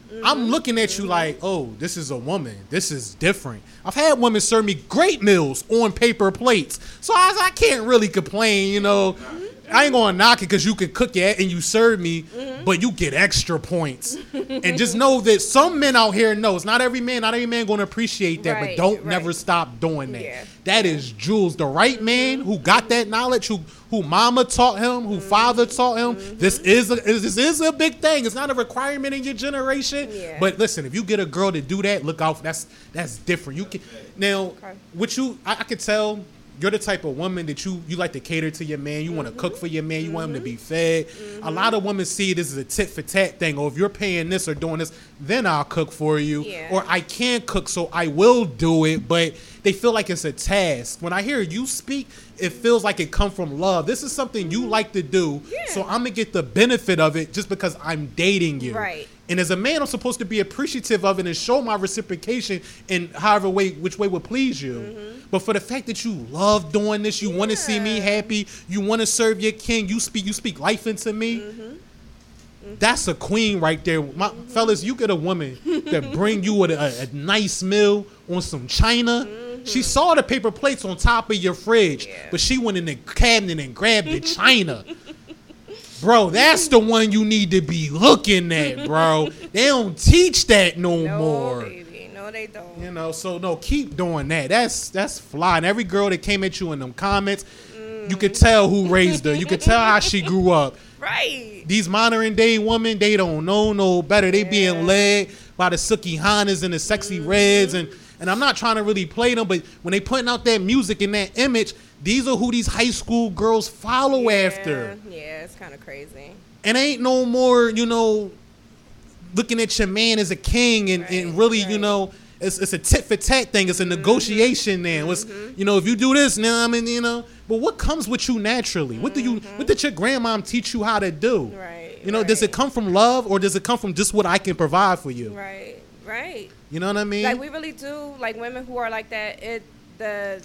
Mm-hmm. I'm looking at you like, oh, this is a woman. This is different. I've had women serve me great meals on paper plates, so I, I can't really complain. You know, I ain't gonna knock it because you can cook it and you serve me, but you get extra points. and just know that some men out here know it's not every man, not every man gonna appreciate that, Right, but don't right. never stop doing that. Yeah. That is jewels, the right man who got that knowledge, who who mama taught him, who father taught him. Mm-hmm. This is a, this is a big thing. It's not a requirement in your generation. Yeah. But listen, if you get a girl to do that, look out. That's that's different. You can now, Okay. what you I, I could tell. You're the type of woman that you you like to cater to your man. You want Mm-hmm. to cook for your man. You want him to be fed. A lot of women see this as a tit for tat thing. Or if you're paying this or doing this, then I'll cook for you. Yeah. Or I can cook, so I will do it. But they feel like it's a task. When I hear you speak, it feels like it come from love. This is something you like to do, Mm-hmm. Yeah. so I'm gonna get the benefit of it just because I'm dating you. Right. And as a man, I'm supposed to be appreciative of it and show my reciprocation in however way, which way would please you. Mm-hmm. But for the fact that you love doing this, you want to see me happy, you want to serve your king, you speak, you speak life into me. Mm-hmm. That's a queen right there, my fellas. You get a woman that bring you a, a, a nice meal on some china. She saw the paper plates on top of your fridge, Mm-hmm. Yeah. but she went in the cabinet and grabbed the china. Bro, that's the one you need to be looking at, bro. They don't teach that no, No, more. baby. No, they don't. You know, so no, keep doing that. That's that's fly. And every girl that came at you in them comments, you could mm. tell who raised her. You could tell how she grew up. Right. These modern day women, they don't know no better. They Yeah. being led by the Sukihanas and the Sexyy Reds mm-hmm. and and I'm not trying to really play them, but when they putting out that music and that image, these are who these high school girls follow after. Yeah, yeah, it's kind of crazy. And ain't no more, you know, looking at your man as a king and, and Right, really, you know, it's, it's a tit for tat thing. It's a mm-hmm. negotiation now. It's, mm-hmm. you know, if you do this now, I mean, you know, but what comes with you naturally? What do you, what did mm-hmm. your grandmom teach you how to do? Right. You know, does it come from love or does it come from just what I can provide for you? Right. Right. You know what I mean? Like we really do like women who are like that. It the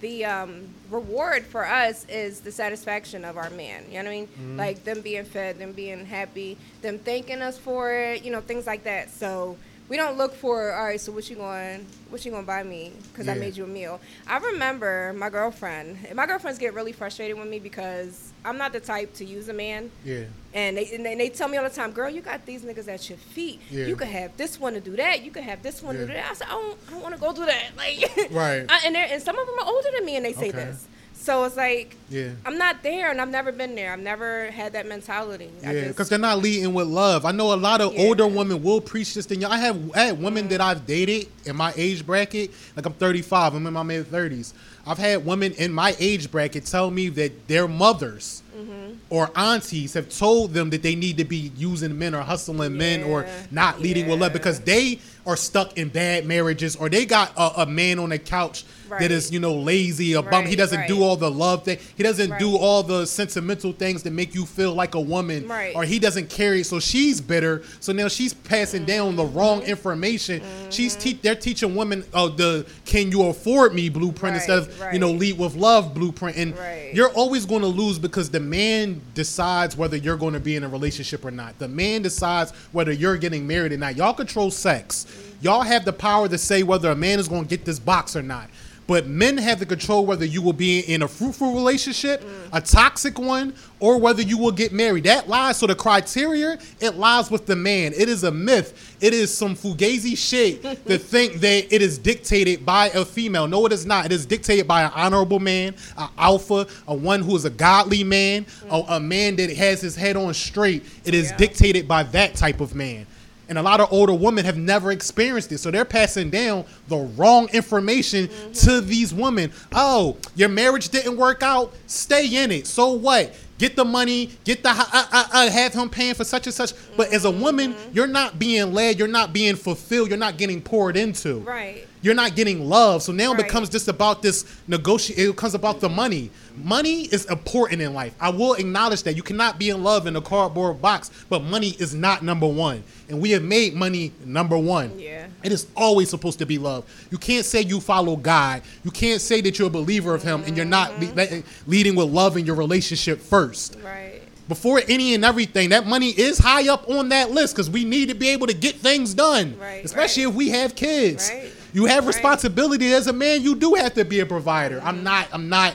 the um, reward for us is the satisfaction of our man. You know what I mean? Mm-hmm. Like them being fed, them being happy, them thanking us for it. You know things like that. So we don't look for all right. So what you going? What you gonna buy me? Because I made you a meal. I remember my girlfriend. and My girlfriends get really frustrated with me because I'm not the type to use a man. yeah. And they, and they, they tell me all the time, girl, you got these niggas at your feet. Yeah. You could have this one to do that. You could have this one to do that. I said, I don't, I don't want to go do that. Like, Right. I, and, and some of them are older than me, and they say Okay. this. So it's like Yeah. I'm not there, and I've never been there. I've never had that mentality. Yeah, because they're not leading with love. I know a lot of Yeah. older women will preach this thing. I have I had women that mm-hmm. I've dated in my age bracket. Like I'm 35. I'm in my mid 30s. I've had women in my age bracket tell me that their mothers Mm-hmm. or aunties have told them that they need to be using men or hustling men or not leading with love because they are stuck in bad marriages or they got a, a man on the couch that Right. is you know lazy or bum. He doesn't do all the love thing. He doesn't do all the sentimental things that make you feel like a woman Right. or he doesn't carry it so she's bitter so now she's passing down the mm-hmm. wrong information she's mm-hmm. te- they're teaching women oh the can you afford me blueprint Right, instead of you know lead with love blueprint and Right. you're always going to lose because the man decides whether you're going to be in a relationship or not. The man decides whether you're getting married or not. Y'all control sex. Y'all have the power to say whether a man is going to get this box or not but men have the control whether you will be in a fruitful relationship, a toxic one, or whether you will get married. That lies. So the criteria, it lies with the man. It is a myth. It is some fugazi shit to think that it is dictated by a female. No, it is not. It is dictated by an honorable man, an alpha, a one who is a godly man, a, a man that has his head on straight. It is Yeah. dictated by that type of man. And a lot of older women have never experienced it. So they're passing down the wrong information to these women. Oh, your marriage didn't work out? Stay in it. So what? Get the money, get the, uh, uh, uh, have him paying for such and such. But as a woman, you're not being led, you're not being fulfilled, you're not getting poured into. Right. You're not getting love. So now it Right. becomes becomes just about this negotiate. It becomes about the money. Money is important in life. I will acknowledge that you cannot be in love in a cardboard box, but money is not number one. And we have made money number one. Yeah. It is always supposed to be love. You can't say you follow God. You can't say that you're a believer of Him and you're not le- le- leading with love in your relationship first Right. before any and everything, that money is high up on that list because we need to be able to get things done. Right, Especially right. if we have kids. Right, You have right. responsibility as a man. You do have to be a provider. I'm not. I'm not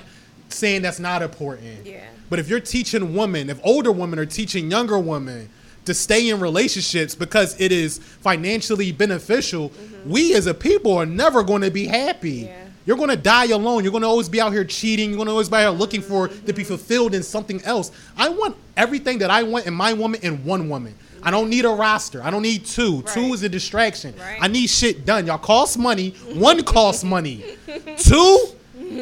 saying that's not important. Yeah. But if you're teaching women, if older women are teaching younger women to stay in relationships because it is financially beneficial, we as a people are never going to be happy. Mm-hmm. Yeah. You're going to die alone. You're going to always be out here cheating. You're going to always be out here looking for to be fulfilled in something else. I want everything that I want in my woman in one woman. I don't need a roster. I don't need two. Two is a distraction. Right. I need shit done. Y'all cost money. One costs money. Two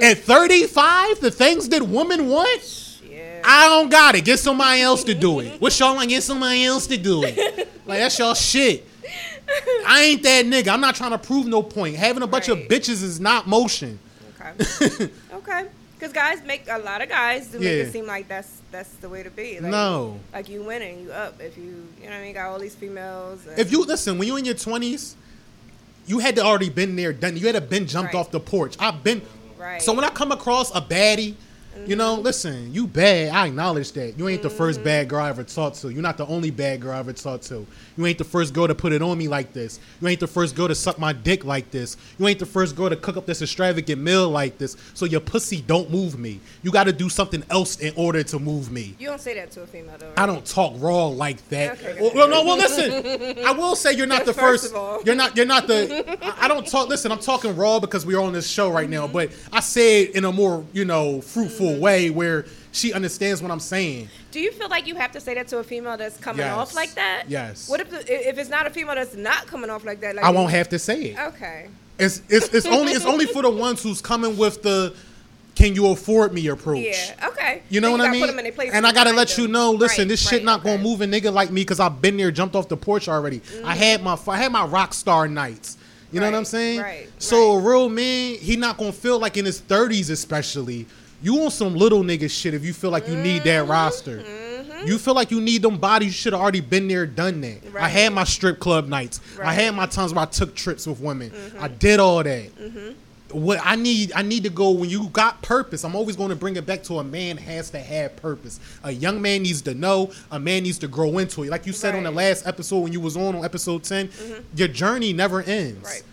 at 35, the things that women want, Yeah. I don't got it. Get somebody else to do it. What y'all like? Get somebody else to do it. Like that's y'all shit. I ain't that nigga. I'm not trying to prove no point. Having a bunch of bitches is not motion. Okay. okay. Because guys make a lot of guys do make it seem like that's that's the way to be. Like, No. Like you winning, you up. If you you know what I mean, got all these females. If you listen, when you in your 20s, you had to already been there, done. You had to been jumped Right. off the porch. I've been. Right. So when I come across a baddie, you know, listen, you bad. I acknowledge that. You ain't the first Mm-hmm. bad girl I ever talked to. You're not the only bad girl I ever talked to. You ain't the first girl to put it on me like this. You ain't the first girl to suck my dick like this. You ain't the first girl to cook up this extravagant meal like this. So your pussy don't move me. You got to do something else in order to move me. you don't say that to a female though. I don't talk raw like that. Okay. Well, well, no, well, listen. I will say you're not the First first. of all. You're not. You're not the. I- I don't talk. Listen, I'm talking raw because we're on this show right now. Mm-hmm. But I say it in a more, you know, fruitful way where she understands what I'm saying. Do you feel like you have to say that to a female that's coming Yes. off like that? Yes. What if the, if it's not a female that's not coming off like that? Like I won't have to say it. Okay. It's it's it's only it's only for the ones who's coming with the. Can you afford me approach? Yeah. Okay. You know what I mean? Put them in their place and I gotta let you know. Listen, Right, this shit right, not gonna move a nigga like me because I've been there, jumped off the porch already. I mm-hmm. had my I had my rock star nights. You know what I'm saying? right, so right. a real man, he not gonna feel like in his 30s, especially. You want some little nigga shit if you feel like you need Mm-hmm, that roster. Mm-hmm. You feel like you need them bodies. You should have already been there, done that. I had my strip club nights. I had my times where I took trips with women. I mm-hmm. did all that mm-hmm. what I need, I need to go when you got purpose. I'm always going to bring it back to a man has to have purpose. A young man needs to know. A man needs to grow into it. Like you said on the last episode when you was on on episode 10, your journey never ends.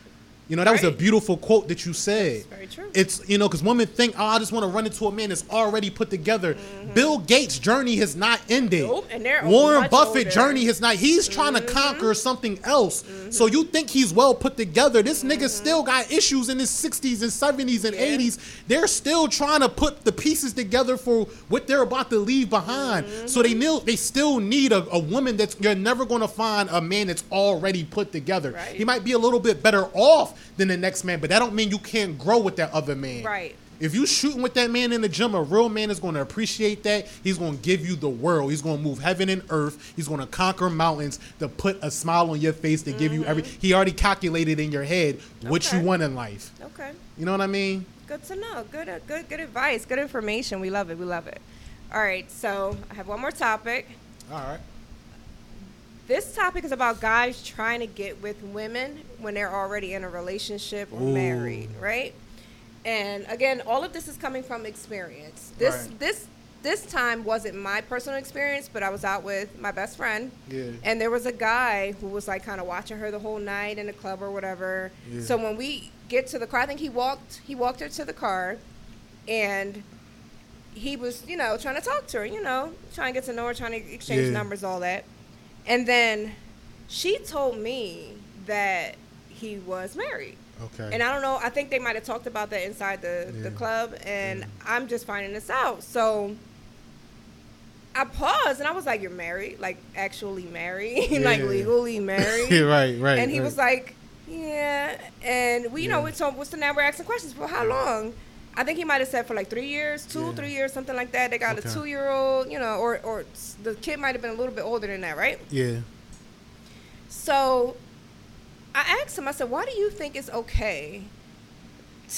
Right. You know, that was a beautiful quote that you said. That's very true. It's you know because women think, oh, I just want to run into a man that's already put together. Bill Gates' journey has not ended. Mm-hmm. Nope, and they're Warren Buffett' older. Mm-hmm. journey has not. He's trying to conquer something else. So you think he's well put together? This nigga still got issues in his 60s and 70s and Mm-hmm. Yeah. 80s. They're still trying to put the pieces together for what they're about to leave behind. So they Mm-hmm. need, they still need a, a woman that's you're never going to find a man that's already put together. Right. He might be a little bit better off than the next man, but that don't mean you can't grow with that other man. Right. If you shooting with that man in the gym, a real man is going to appreciate that. He's going to give you the world. He's going to move heaven and earth. He's going to conquer mountains to put a smile on your face to give you every. He already calculated in your head what Okay. you want in life. Okay. You know what I mean? Good to know. Good, uh, good, good advice. Good information. We love it. We love it. All right. So I have one more topic. All right. This topic is about guys trying to get with women when they're already in a relationship or Ooh. married, right? And again, all of this is coming from experience. This Right. this this time wasn't my personal experience, but I was out with my best friend. Yeah. And there was a guy who was like kind of watching her the whole night in the club or whatever. Yeah. So when we get to the car, I think he walked he walked her to the car and he was, you know, trying to talk to her, you know, trying to get to know her, trying to exchange Yeah. numbers, all that. And then she told me that he was married. Okay. And I don't know, I think they might have talked about that inside the, the club, and I'm just finding this out. So I paused and I was like, You're married? Like, actually married? like, legally married? right, right. and he right. was like, "Yeah." And we, you know, Yeah. so what's the now we're asking questions for how long? I think he might have said for like three years, two, Yeah. three years, something like that. They got Okay. a two-year-old, you know, or or the kid might have been a little bit older than that, right? yeah. So I asked him. I said, "Why do you think it's okay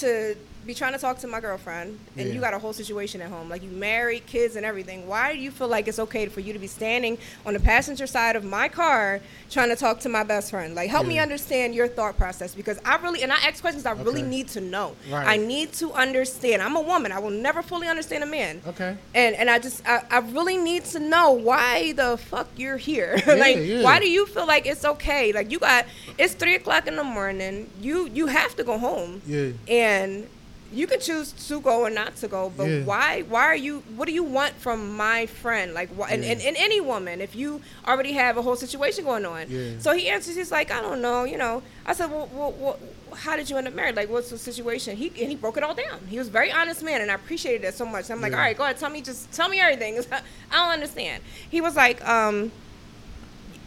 to be trying to talk to my girlfriend and Yeah. you got a whole situation at home, like you married, kids, and everything? Why do you feel like it's okay for you to be standing on the passenger side of my car trying to talk to my best friend? Like, help me understand your thought process because I really and I ask questions I really need to know. Right. I need to understand. I'm a woman. I will never fully understand a man. Okay. And and I just I, I really need to know why the fuck you're here. Yeah, like yeah. why do you feel like it's okay? Like you got it's three o'clock in the morning. You you have to go home. Yeah. And you can choose to go or not to go, but Yeah. why why are you what do you want from my friend? Like why Yeah. and, and any woman if you already have a whole situation going on. Yeah. So he answers, he's like, I don't know, you know. I said, well, well, well how did you end up married? Like, what's the situation? He and he broke it all down. He was a very honest man, and I appreciated that so much. I'm like, all right, go ahead, tell me, just tell me everything. I don't understand. He was like, um,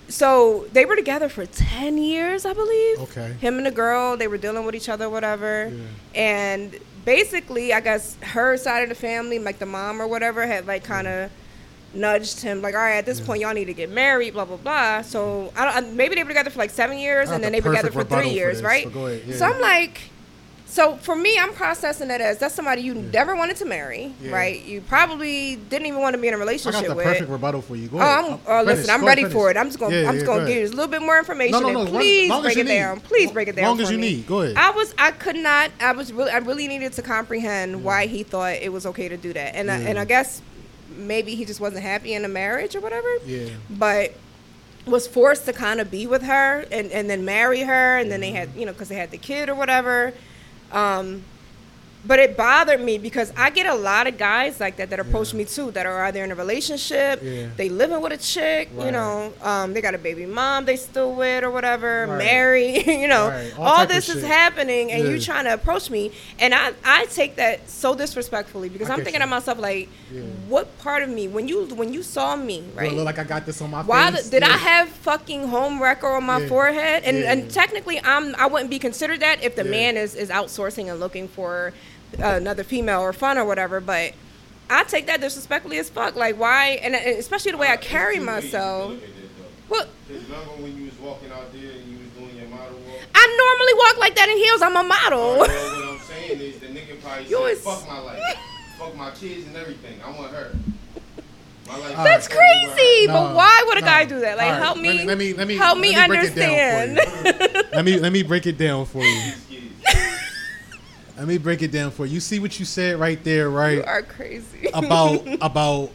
so they were together for ten years, I believe. Okay. Him and the girl, they were dealing with each other, whatever. Yeah. And basically, I guess her side of the family, like the mom or whatever, had like kind of nudged him, like, all right, at this point, y'all need to get married, blah blah blah. So I don't. Maybe they were together for like seven years, and then the they were together for three for years, this, right? ahead, yeah. So I'm like. So for me, I'm processing it as that's somebody you never wanted to marry, Yeah. right? You probably didn't even want to be in a relationship I got the with. perfect rebuttal for you. Go Oh. I'm, Uh, oh, finish. listen, I'm ready ahead, for it. I'm just gonna, Yeah, I'm just yeah, gonna go give you a little bit more information. No, no, and no, as please long break it need. down. Please break it down. As long as you me. need. Go ahead. I was, I could not. I was really, I really needed to comprehend why he thought it was okay to do that, and I, and I guess maybe he just wasn't happy in the marriage or whatever. Yeah. But was forced to kind of be with her and, and then marry her, and then they had, you know, because they had the kid or whatever. Um, but it bothered me because I get a lot of guys like that that approach me too that are either in a relationship, Yeah. they living with a chick, you know, um, they got a baby mom they still with or whatever, Right. married, you know, Right. All all, this is shit. happening and you trying to approach me, and I I take that so disrespectfully because I I'm thinking you. to myself like, Yeah. what part of me when you when you saw me right? I look like I got this on my Why face? the, did I have fucking home wrecker on my Yeah. forehead? And Yeah. and technically, I'm I wouldn't be considered that if the Yeah. man is is outsourcing and looking for Uh, another female or fun or whatever. But I take that disrespectfully as fuck. Like why? And uh, and especially the way I carry two ways you can myself. look at this, though. Well, remember when you was walking out there and you was doing your model walk? I normally walk like that in heels. I'm a model. well, what I'm saying is the nigga probably You said, always- fuck my life, fuck my kids and everything. I want her. My. That's is over with her. crazy. No, but why would a no. guy do that? Like All right, help me. let me- let me- help me let me break it down understand. for let me let me break it down for you. Let me break it down for you. You see what you said right there, right? you are crazy. about about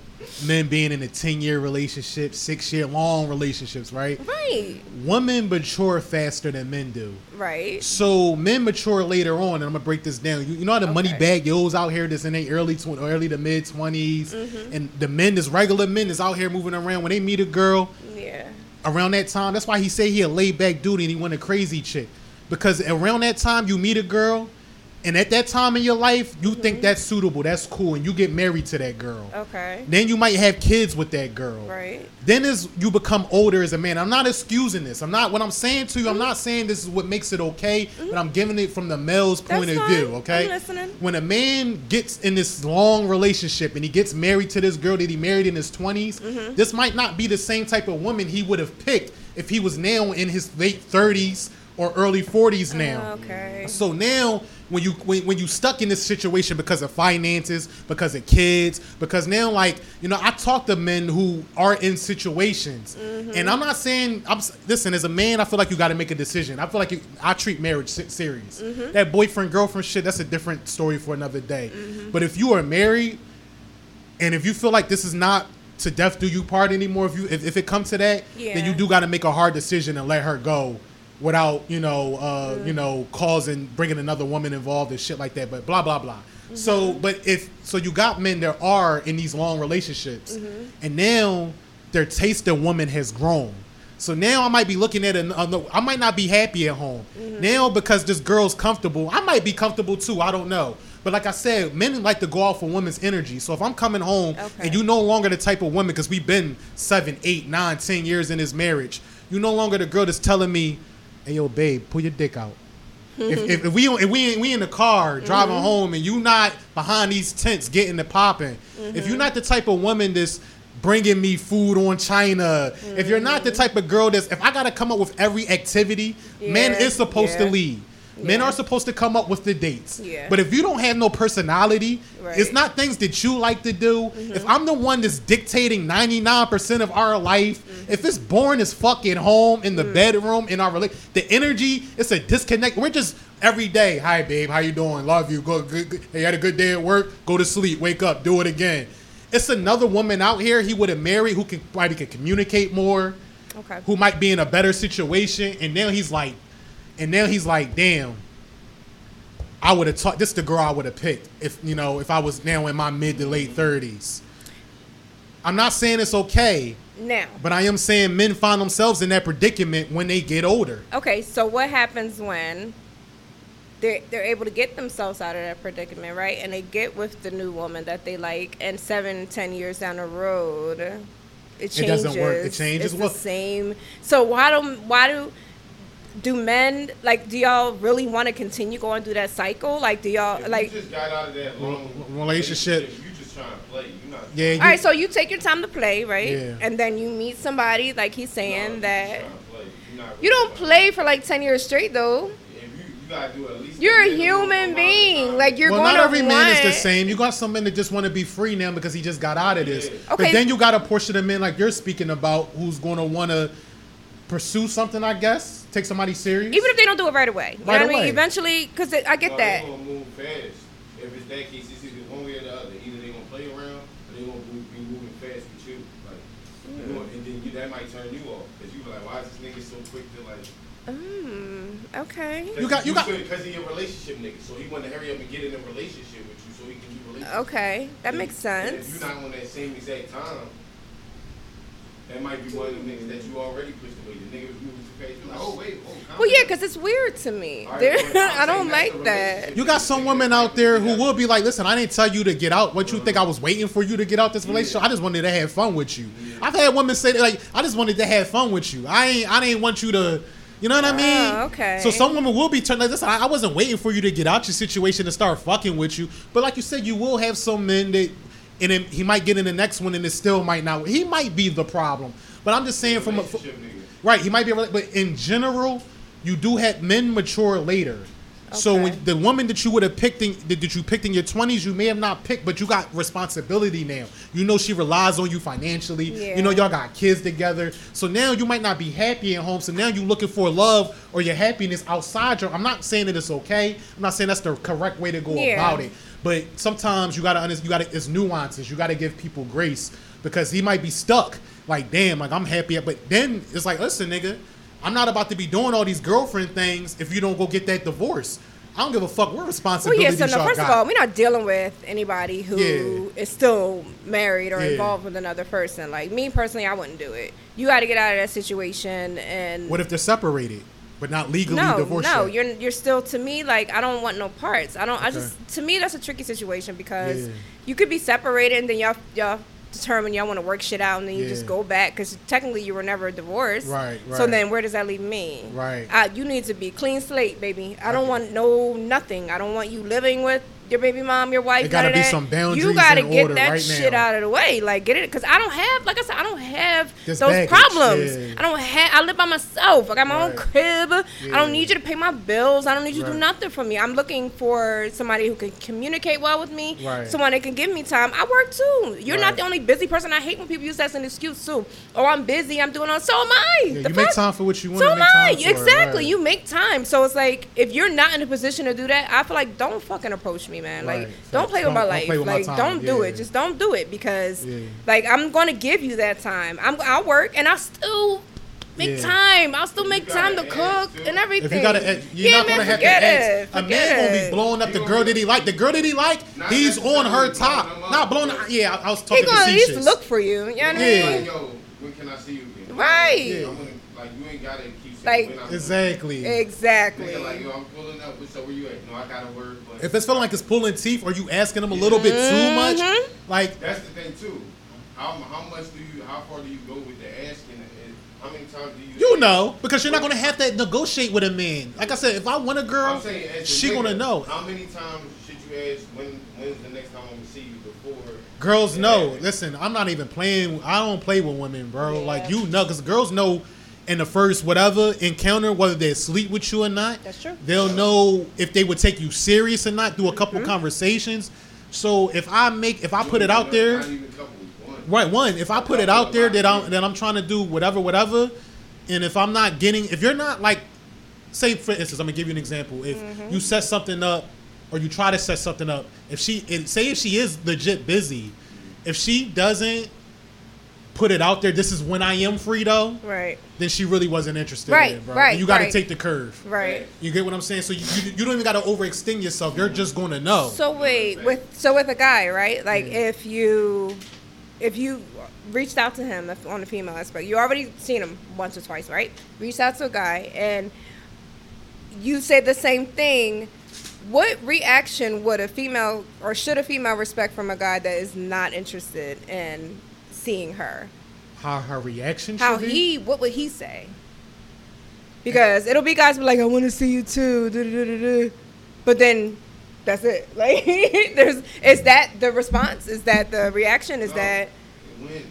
men being in a ten year relationship, six year long relationships, right? Right. Women mature faster than men do. Right. So men mature later on, and I'm gonna break this down. You, you know how the money Okay. bag yos out here that's in their early tw- early to mid 20s Mm-hmm. and the men, this regular men, is out here moving around. When they meet a girl Yeah. around that time, that's why he say he a laid back dude and he want a crazy chick, because around that time you meet a girl, and at that time in your life you Mm-hmm. think that's suitable, that's cool, and you get married to that girl. Okay. Then you might have kids with that girl. Right. Then as you become older as a man, I'm not excusing this. I'm not what I'm saying to you. I'm not saying this is what makes it okay, but I'm giving it from the male's point That's of fine. view. Okay. I'm listening. When a man gets in this long relationship and he gets married to this girl that he married in his 20s, Mm-hmm. this might not be the same type of woman he would have picked if he was now in his late 30s or early 40s now. Okay. So now, when you when, when you stuck in this situation because of finances, because of kids, because now like you know, I talk to men who are in situations, mm-hmm. and I'm not saying I'm listen as a man. I feel like you got to make a decision. I feel like you, I treat marriage se- serious. Mm-hmm. That boyfriend girlfriend shit that's a different story for another day. Mm-hmm. But if you are married, and if you feel like this is not to death do you part anymore, if you if, if it comes to that, then you do got to make a hard decision and let her go without you know uh, you know causing bringing another woman involved and shit like that. But blah blah blah. Mm-hmm. So, but if so, you got men that are in these long relationships, mm-hmm. and now their taste in woman has grown. So now I might be looking at another. I might not be happy at home mm-hmm. now because this girl's comfortable. I might be comfortable too. I don't know. But like I said, men like to go off for women's energy. So if I'm coming home Okay. and you no longer the type of woman, because we've been seven, eight, nine, ten years in this marriage, you no longer the girl that's telling me, "Hey, yo, babe, pull your dick out." if, if, if we if we we in the car driving Mm-hmm. home and you not behind these tents getting the popping, if Mm-hmm. you're not the type of woman that's bringing me food on China, if you're not the type of girl that's if I gotta come up with every activity, men Mm-hmm. Is supposed to yeah. Men are supposed to come up with the dates. Yeah. But if you don't have no personality, it's Right. Mm-hmm. not things that you like to do. If I'm the one that's dictating 99% of our life, Mm-hmm. if it's boring as fuck at home, in the Mm. bedroom, in our relation, the energy, it's a disconnect. We're just every day, hi babe, how you doing? Love you. Go good, good. Hey, you had a good day at work? Go to sleep, wake up, do it again. It's another woman out here he would have married who can probably can communicate more, Okay. who might be in a better situation, and now he's like, and now he's like, damn. I would have taught this is the girl I would have picked if you know if I was now in my mid to late thirties. I'm not saying it's okay, Now. but I am saying men find themselves in that predicament when they get older. Okay, so what happens when they're they're able to get themselves out of that predicament, right? And they get with the new woman that they like, and seven, ten years down the road, it changes. It doesn't work. It changes. It's Well- the same. So why don't why do do men like? Do y'all really want to continue going through that cycle? Like, do y'all If like? you just got out of that long Relationship. you just trying to play. You not. Yeah, you, All right, so you take your time to play, right? Yeah. And then you meet somebody, like he's saying just that trying. You don't play for like ten years straight, though. You, you gotta do at least. You're a human being. Like you're well, going not to every man is the same. You got some men that just want to be free now because he just got out of this. Yeah. But then you got a portion of men like you're speaking about who's going to want to pursue something. I guess take somebody serious. Even if they don't do it right away. You know Right what I mean? Eventually, because I get No, that. They're gonna move fast. If it's that case, it's either one way or the other. Either they gonna play around, or they gonna be moving fast with you. Like, you know, and then you, that might turn you off because you be like, why is this nigga so quick to like? Mm, okay. You got- you got- because he a relationship nigga, so he want to hurry up and get in a relationship with you, so he can do relationship. Okay. That makes And If sense. you're not on that same exact time, that might be one of the niggas that you already pushed away. The nigga was moving too fast. You're like, oh wait, oh. calm Well, yeah, down. because it's weird to me. All right, There- well, I'm I don't saying that's like that. relationship. You got some women out there who will be like, listen, I didn't tell you to get out. What you think I was waiting for you to get out this relationship? I just wanted to have fun with you. I've had women say that, like, I just wanted to have fun with you. I ain't, I didn't want you to, you know what I mean? Oh, okay. So some women will be turned like, listen, I, I wasn't waiting for you to get out your situation and start fucking with you. But like you said, you will have some men that, and then he might get in the next one and it still might not. He might be the problem. But I'm just saying from a, Relationship. Right, he might be, a but in general, you do have men mature later. So Okay. when the woman that you would have picked in that that you picked in your twenties, you may have not picked, but you got responsibility now. You know she relies on you financially. Yeah. You know y'all got kids together. So now you might not be happy at home. So now you're looking for love or your happiness outside your. I'm not saying that it's okay. I'm not saying that's the correct way to go Yeah. about it. But sometimes you gotta understand. You gotta it's nuances. You gotta give people grace because he might be stuck. Like damn, like I'm happy, but then it's like, listen, nigga, I'm not about to be doing all these girlfriend things if you don't go get that divorce. I don't give a fuck what Well, responsibilities yeah. So no, first got. of all, we're not dealing with anybody who is Yeah. still married or Yeah. involved with another person. Like me personally, I wouldn't do it. You got to get out of that situation and. what if they're separated but not legally no, divorced? no, yet? you're you're still to me like I don't want no parts. I don't. I just to me that's a tricky situation because Yeah. you could be separated and then y'all y'all determine y'all want to work shit out and then you just go back because technically you were never divorced. Right, So then where does that leave me? Right. Uh, you need to be clean slate, baby. I don't Okay. want no nothing. I don't want you living with your baby mom, your wife. There gotta be some boundaries You gotta get that right shit now. out of the way. Like get it because I don't have like I said I don't have This those baggage, problems. yeah. I don't have. I live by myself. I got my own Right. crib. I don't need you to pay my bills. I don't need you to do nothing for me. I'm looking for somebody who can communicate well with me. Right. Someone that can give me time. I work too. You're Right. not the only busy person. I hate when people use that as an excuse too. Oh, I'm busy. I'm doing all. So am I. Yeah, you make time for what you want So am I. Exactly. right. You make time. So it's like if you're not in a position to do that, I feel like don't fucking approach me, man. Like Right. don't play with Don't- my don't life. with like time. don't do Yeah. it. Just don't do it because Yeah. like I'm gonna give you that time. I'm I'll work and I still make Yeah. time. I'll still make time to cook too. and everything. If you gotta, you're yeah, not man, gonna have to forget A man gonna be blowing up the girl that he like. The girl that he like, Not he's on her top. blowing them up, Not blowing. but- Yeah, I, I was He talking gonna at least look for you. You know what I Yeah. mean? Like, yo, when can I see you again? Right. Yeah. I'm gonna, like, you ain't gotta keep saying Like- Exactly. Exactly. Nigga, like, yo, I'm pulling up. So where you at? No, I gotta work. But If it's feeling like it's pulling teeth, or you asking him a little bit too much, Mhm. like that's the thing too. How, how much do you? How far do you go with the asking? And how many times do you? you know, because you're not gonna have to negotiate with a man. Like I said, if I want a girl, saying, she gonna know. How many times should you ask? When when's the next time I'm gonna see you before? Girls know. Listen, I'm not even playing. I don't play with women, bro. Yeah. Like you know, because girls know in the first whatever encounter whether they sleep with you or not. That's true. They'll know if they would take you serious or not through a couple Mm-hmm. conversations. So if I make, if I put it out there, Not even a couple. One. right? One, if I put it out there that I'm that I'm trying to do whatever, whatever, and if I'm not getting, if you're not like, say for instance, I'm gonna give you an example. If Mm-hmm. you set something up, or you try to set something up, if she, if, say if she is legit busy, if she doesn't put it out there, this is when I am free though, Right. then she really wasn't interested. Right, in it, bro. right, And you got to right. take the curve. Right. You get what I'm saying? So you, you, you don't even got to overextend yourself. You're just going to know. So wait, with so with a guy, right? Like Mm. if you if you reached out to him if, on the female aspect, you already seen him once or twice, right? Reached out to a guy and you say the same thing. What reaction would a female or should a female respect from a guy that is not interested in seeing her? How her reaction should How be? he what would he say? Because it'll be guys be like, I want to see you too, but then that's it. Like, there's is that the response? Is that the reaction? Is No. that When?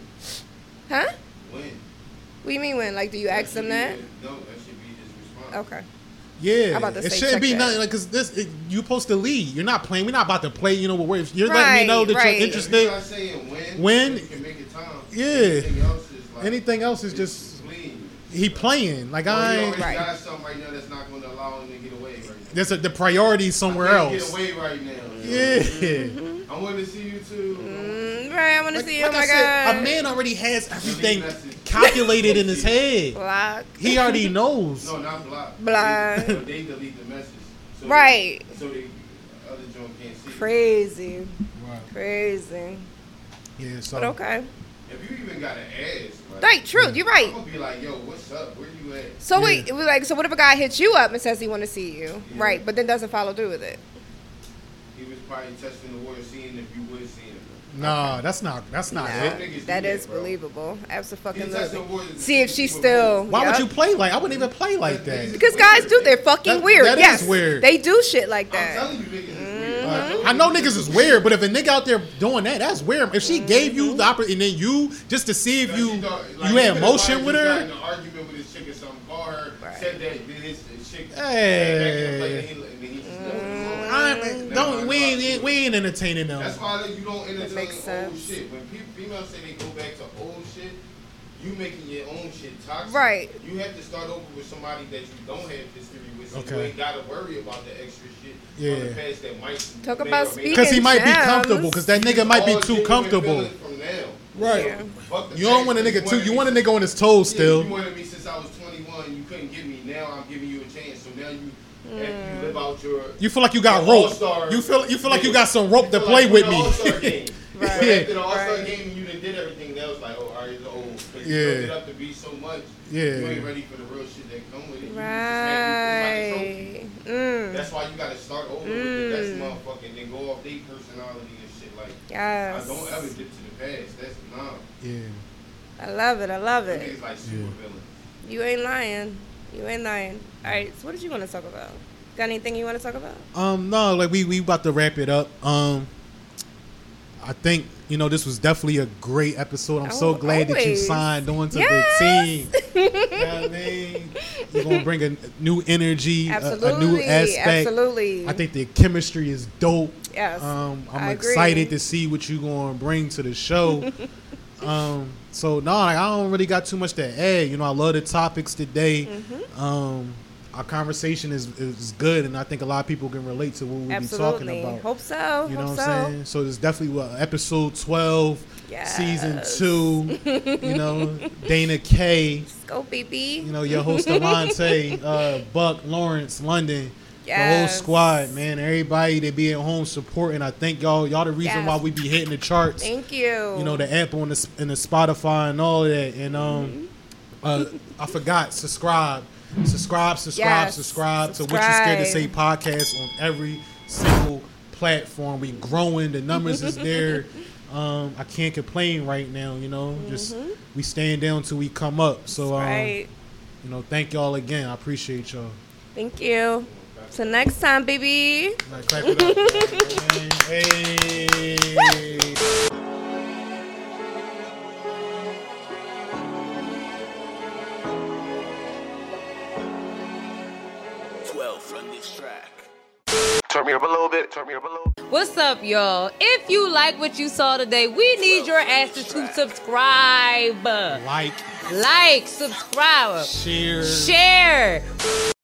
huh? When? What do you mean when? Like, do you ask them be that? his- No, that should be his response. Okay. Yeah, I'm about to it say shouldn't check be that. nothing like because this it, you're supposed to lead. You're not playing. We're not about to play. You know, where if you're letting Right, me know that right. you're If interested. you're not saying when, When? you can make it time. Yeah. Anything else is like Anything else is just clean. he playing. Like Or I he ain't. already Right. got something right now that's not going to allow him to get away right now. There's a, the priority somewhere I can't else. Get away right now. Yeah. I want to see you too. Mm, right. I want to Like, see. like oh I my said, god. a man already has everything message. Calculated in his head. Block. He already knows. No, not block. Block. They, they delete the message. So Right. They, so the other joint can't see. Crazy. Right. Crazy. Yeah. So But okay. If you even got to ask. Like, Right. True. You're right. I'm gonna be like, yo, what's up? Where you at? So Yeah. wait, it was like, so what if a guy hits you up and says he want to see you, Yeah. right? But then doesn't follow through with it. He was probably testing the water, seeing if you would see him. nah, that's not. That's not Nah, it. niggas do that that, is bro. believable. He Absolutely. testing See if see she's still. Why Yup. would you play like? I wouldn't even play like that. Because guys do, they're fucking That- weird. that is yes, weird. They do shit like I'm that. telling you, niggas Mm-hmm. weird. I know niggas is weird, but if a nigga out there doing that, that's weird. If she gave you the opportunity, and then you just to see if you thought- like, you had could've motion with her, an argument with his chick or something, called her, Right. said that, then his his chick. Hey. And he, and he just left it alone. I, don't we ain't, we ain't entertaining them. That's why you don't entertain old sense. shit. When people, females say they go back to old shit, you making your own shit toxic. Right. You have to start over with somebody that you don't have history with, so you ain't gotta worry about the extra shit Yeah. from the past that might Talk about or speaking Because he might be comfortable. Because that nigga might be too comfortable. From now. Right. Yeah. You don't want a nigga too. You want a nigga on his toes Yeah, still. you wanted me since I was 21. You couldn't give me. Now I'm giving you a chance. So now you, after Mm. you live out your. You feel like you got rope. You feel you feel like you got some rope to play like with you in the All-Star me. game. Right. So after the All-Star Right. game, you done did everything. That was like, oh, all right, it's old. But Yeah. you built it up to be so much. Yeah. You ain't ready for the real shit that come with it. You just happy about the trophy. Right. Mm. That's why you gotta start over with the best motherfucker and then go off their personality and shit. Like, Yes. I don't ever dip to the past. That's nah. Yeah. I love it. I love Them it. Like super Yeah. You ain't lying. You ain't lying. All right. So what did you want to talk about? Got anything you want to talk about? Um, no, like we we about to wrap it up. Um, I think you know this was definitely a great episode. I'm so Oh, glad that you signed on to Yes. the team. you know what I mean? You're gonna bring a new energy, a, a new aspect. Absolutely. I think the chemistry is dope. Yes. Um, I'm excited to see what you're gonna bring to the show. um, so no, like, I don't really got too much to add. You know, I love the topics today. Mm-hmm. Um, our conversation is is good, and I think a lot of people can relate to what we be talking about. Hope so. You know Hope what so. I'm saying? So it's definitely what episode 12, season two. you know, Dana K. Go, baby. You know, your host Alante, uh, Buck, Lawrence, London. The whole squad, man. Everybody they be at home supporting. I think y'all y'all the reason Yes. why we be hitting the charts. Thank you. You know, the Apple and the and the Spotify and all of that. And um uh I forgot, subscribe. Subscribe, subscribe, Yes. subscribe to what you scared to say podcast on every single platform. We growing, the numbers is there. Um, I can't complain right now, you know. Just we stand down till we come up. So um, right. you know, thank y'all again. I appreciate y'all. Thank you. Till next time, baby. Turn me up a little bit. Turn me up a little bit. What's up, y'all? If you like what you saw today, we need your asses to subscribe. Like, Like, subscribe, share. share.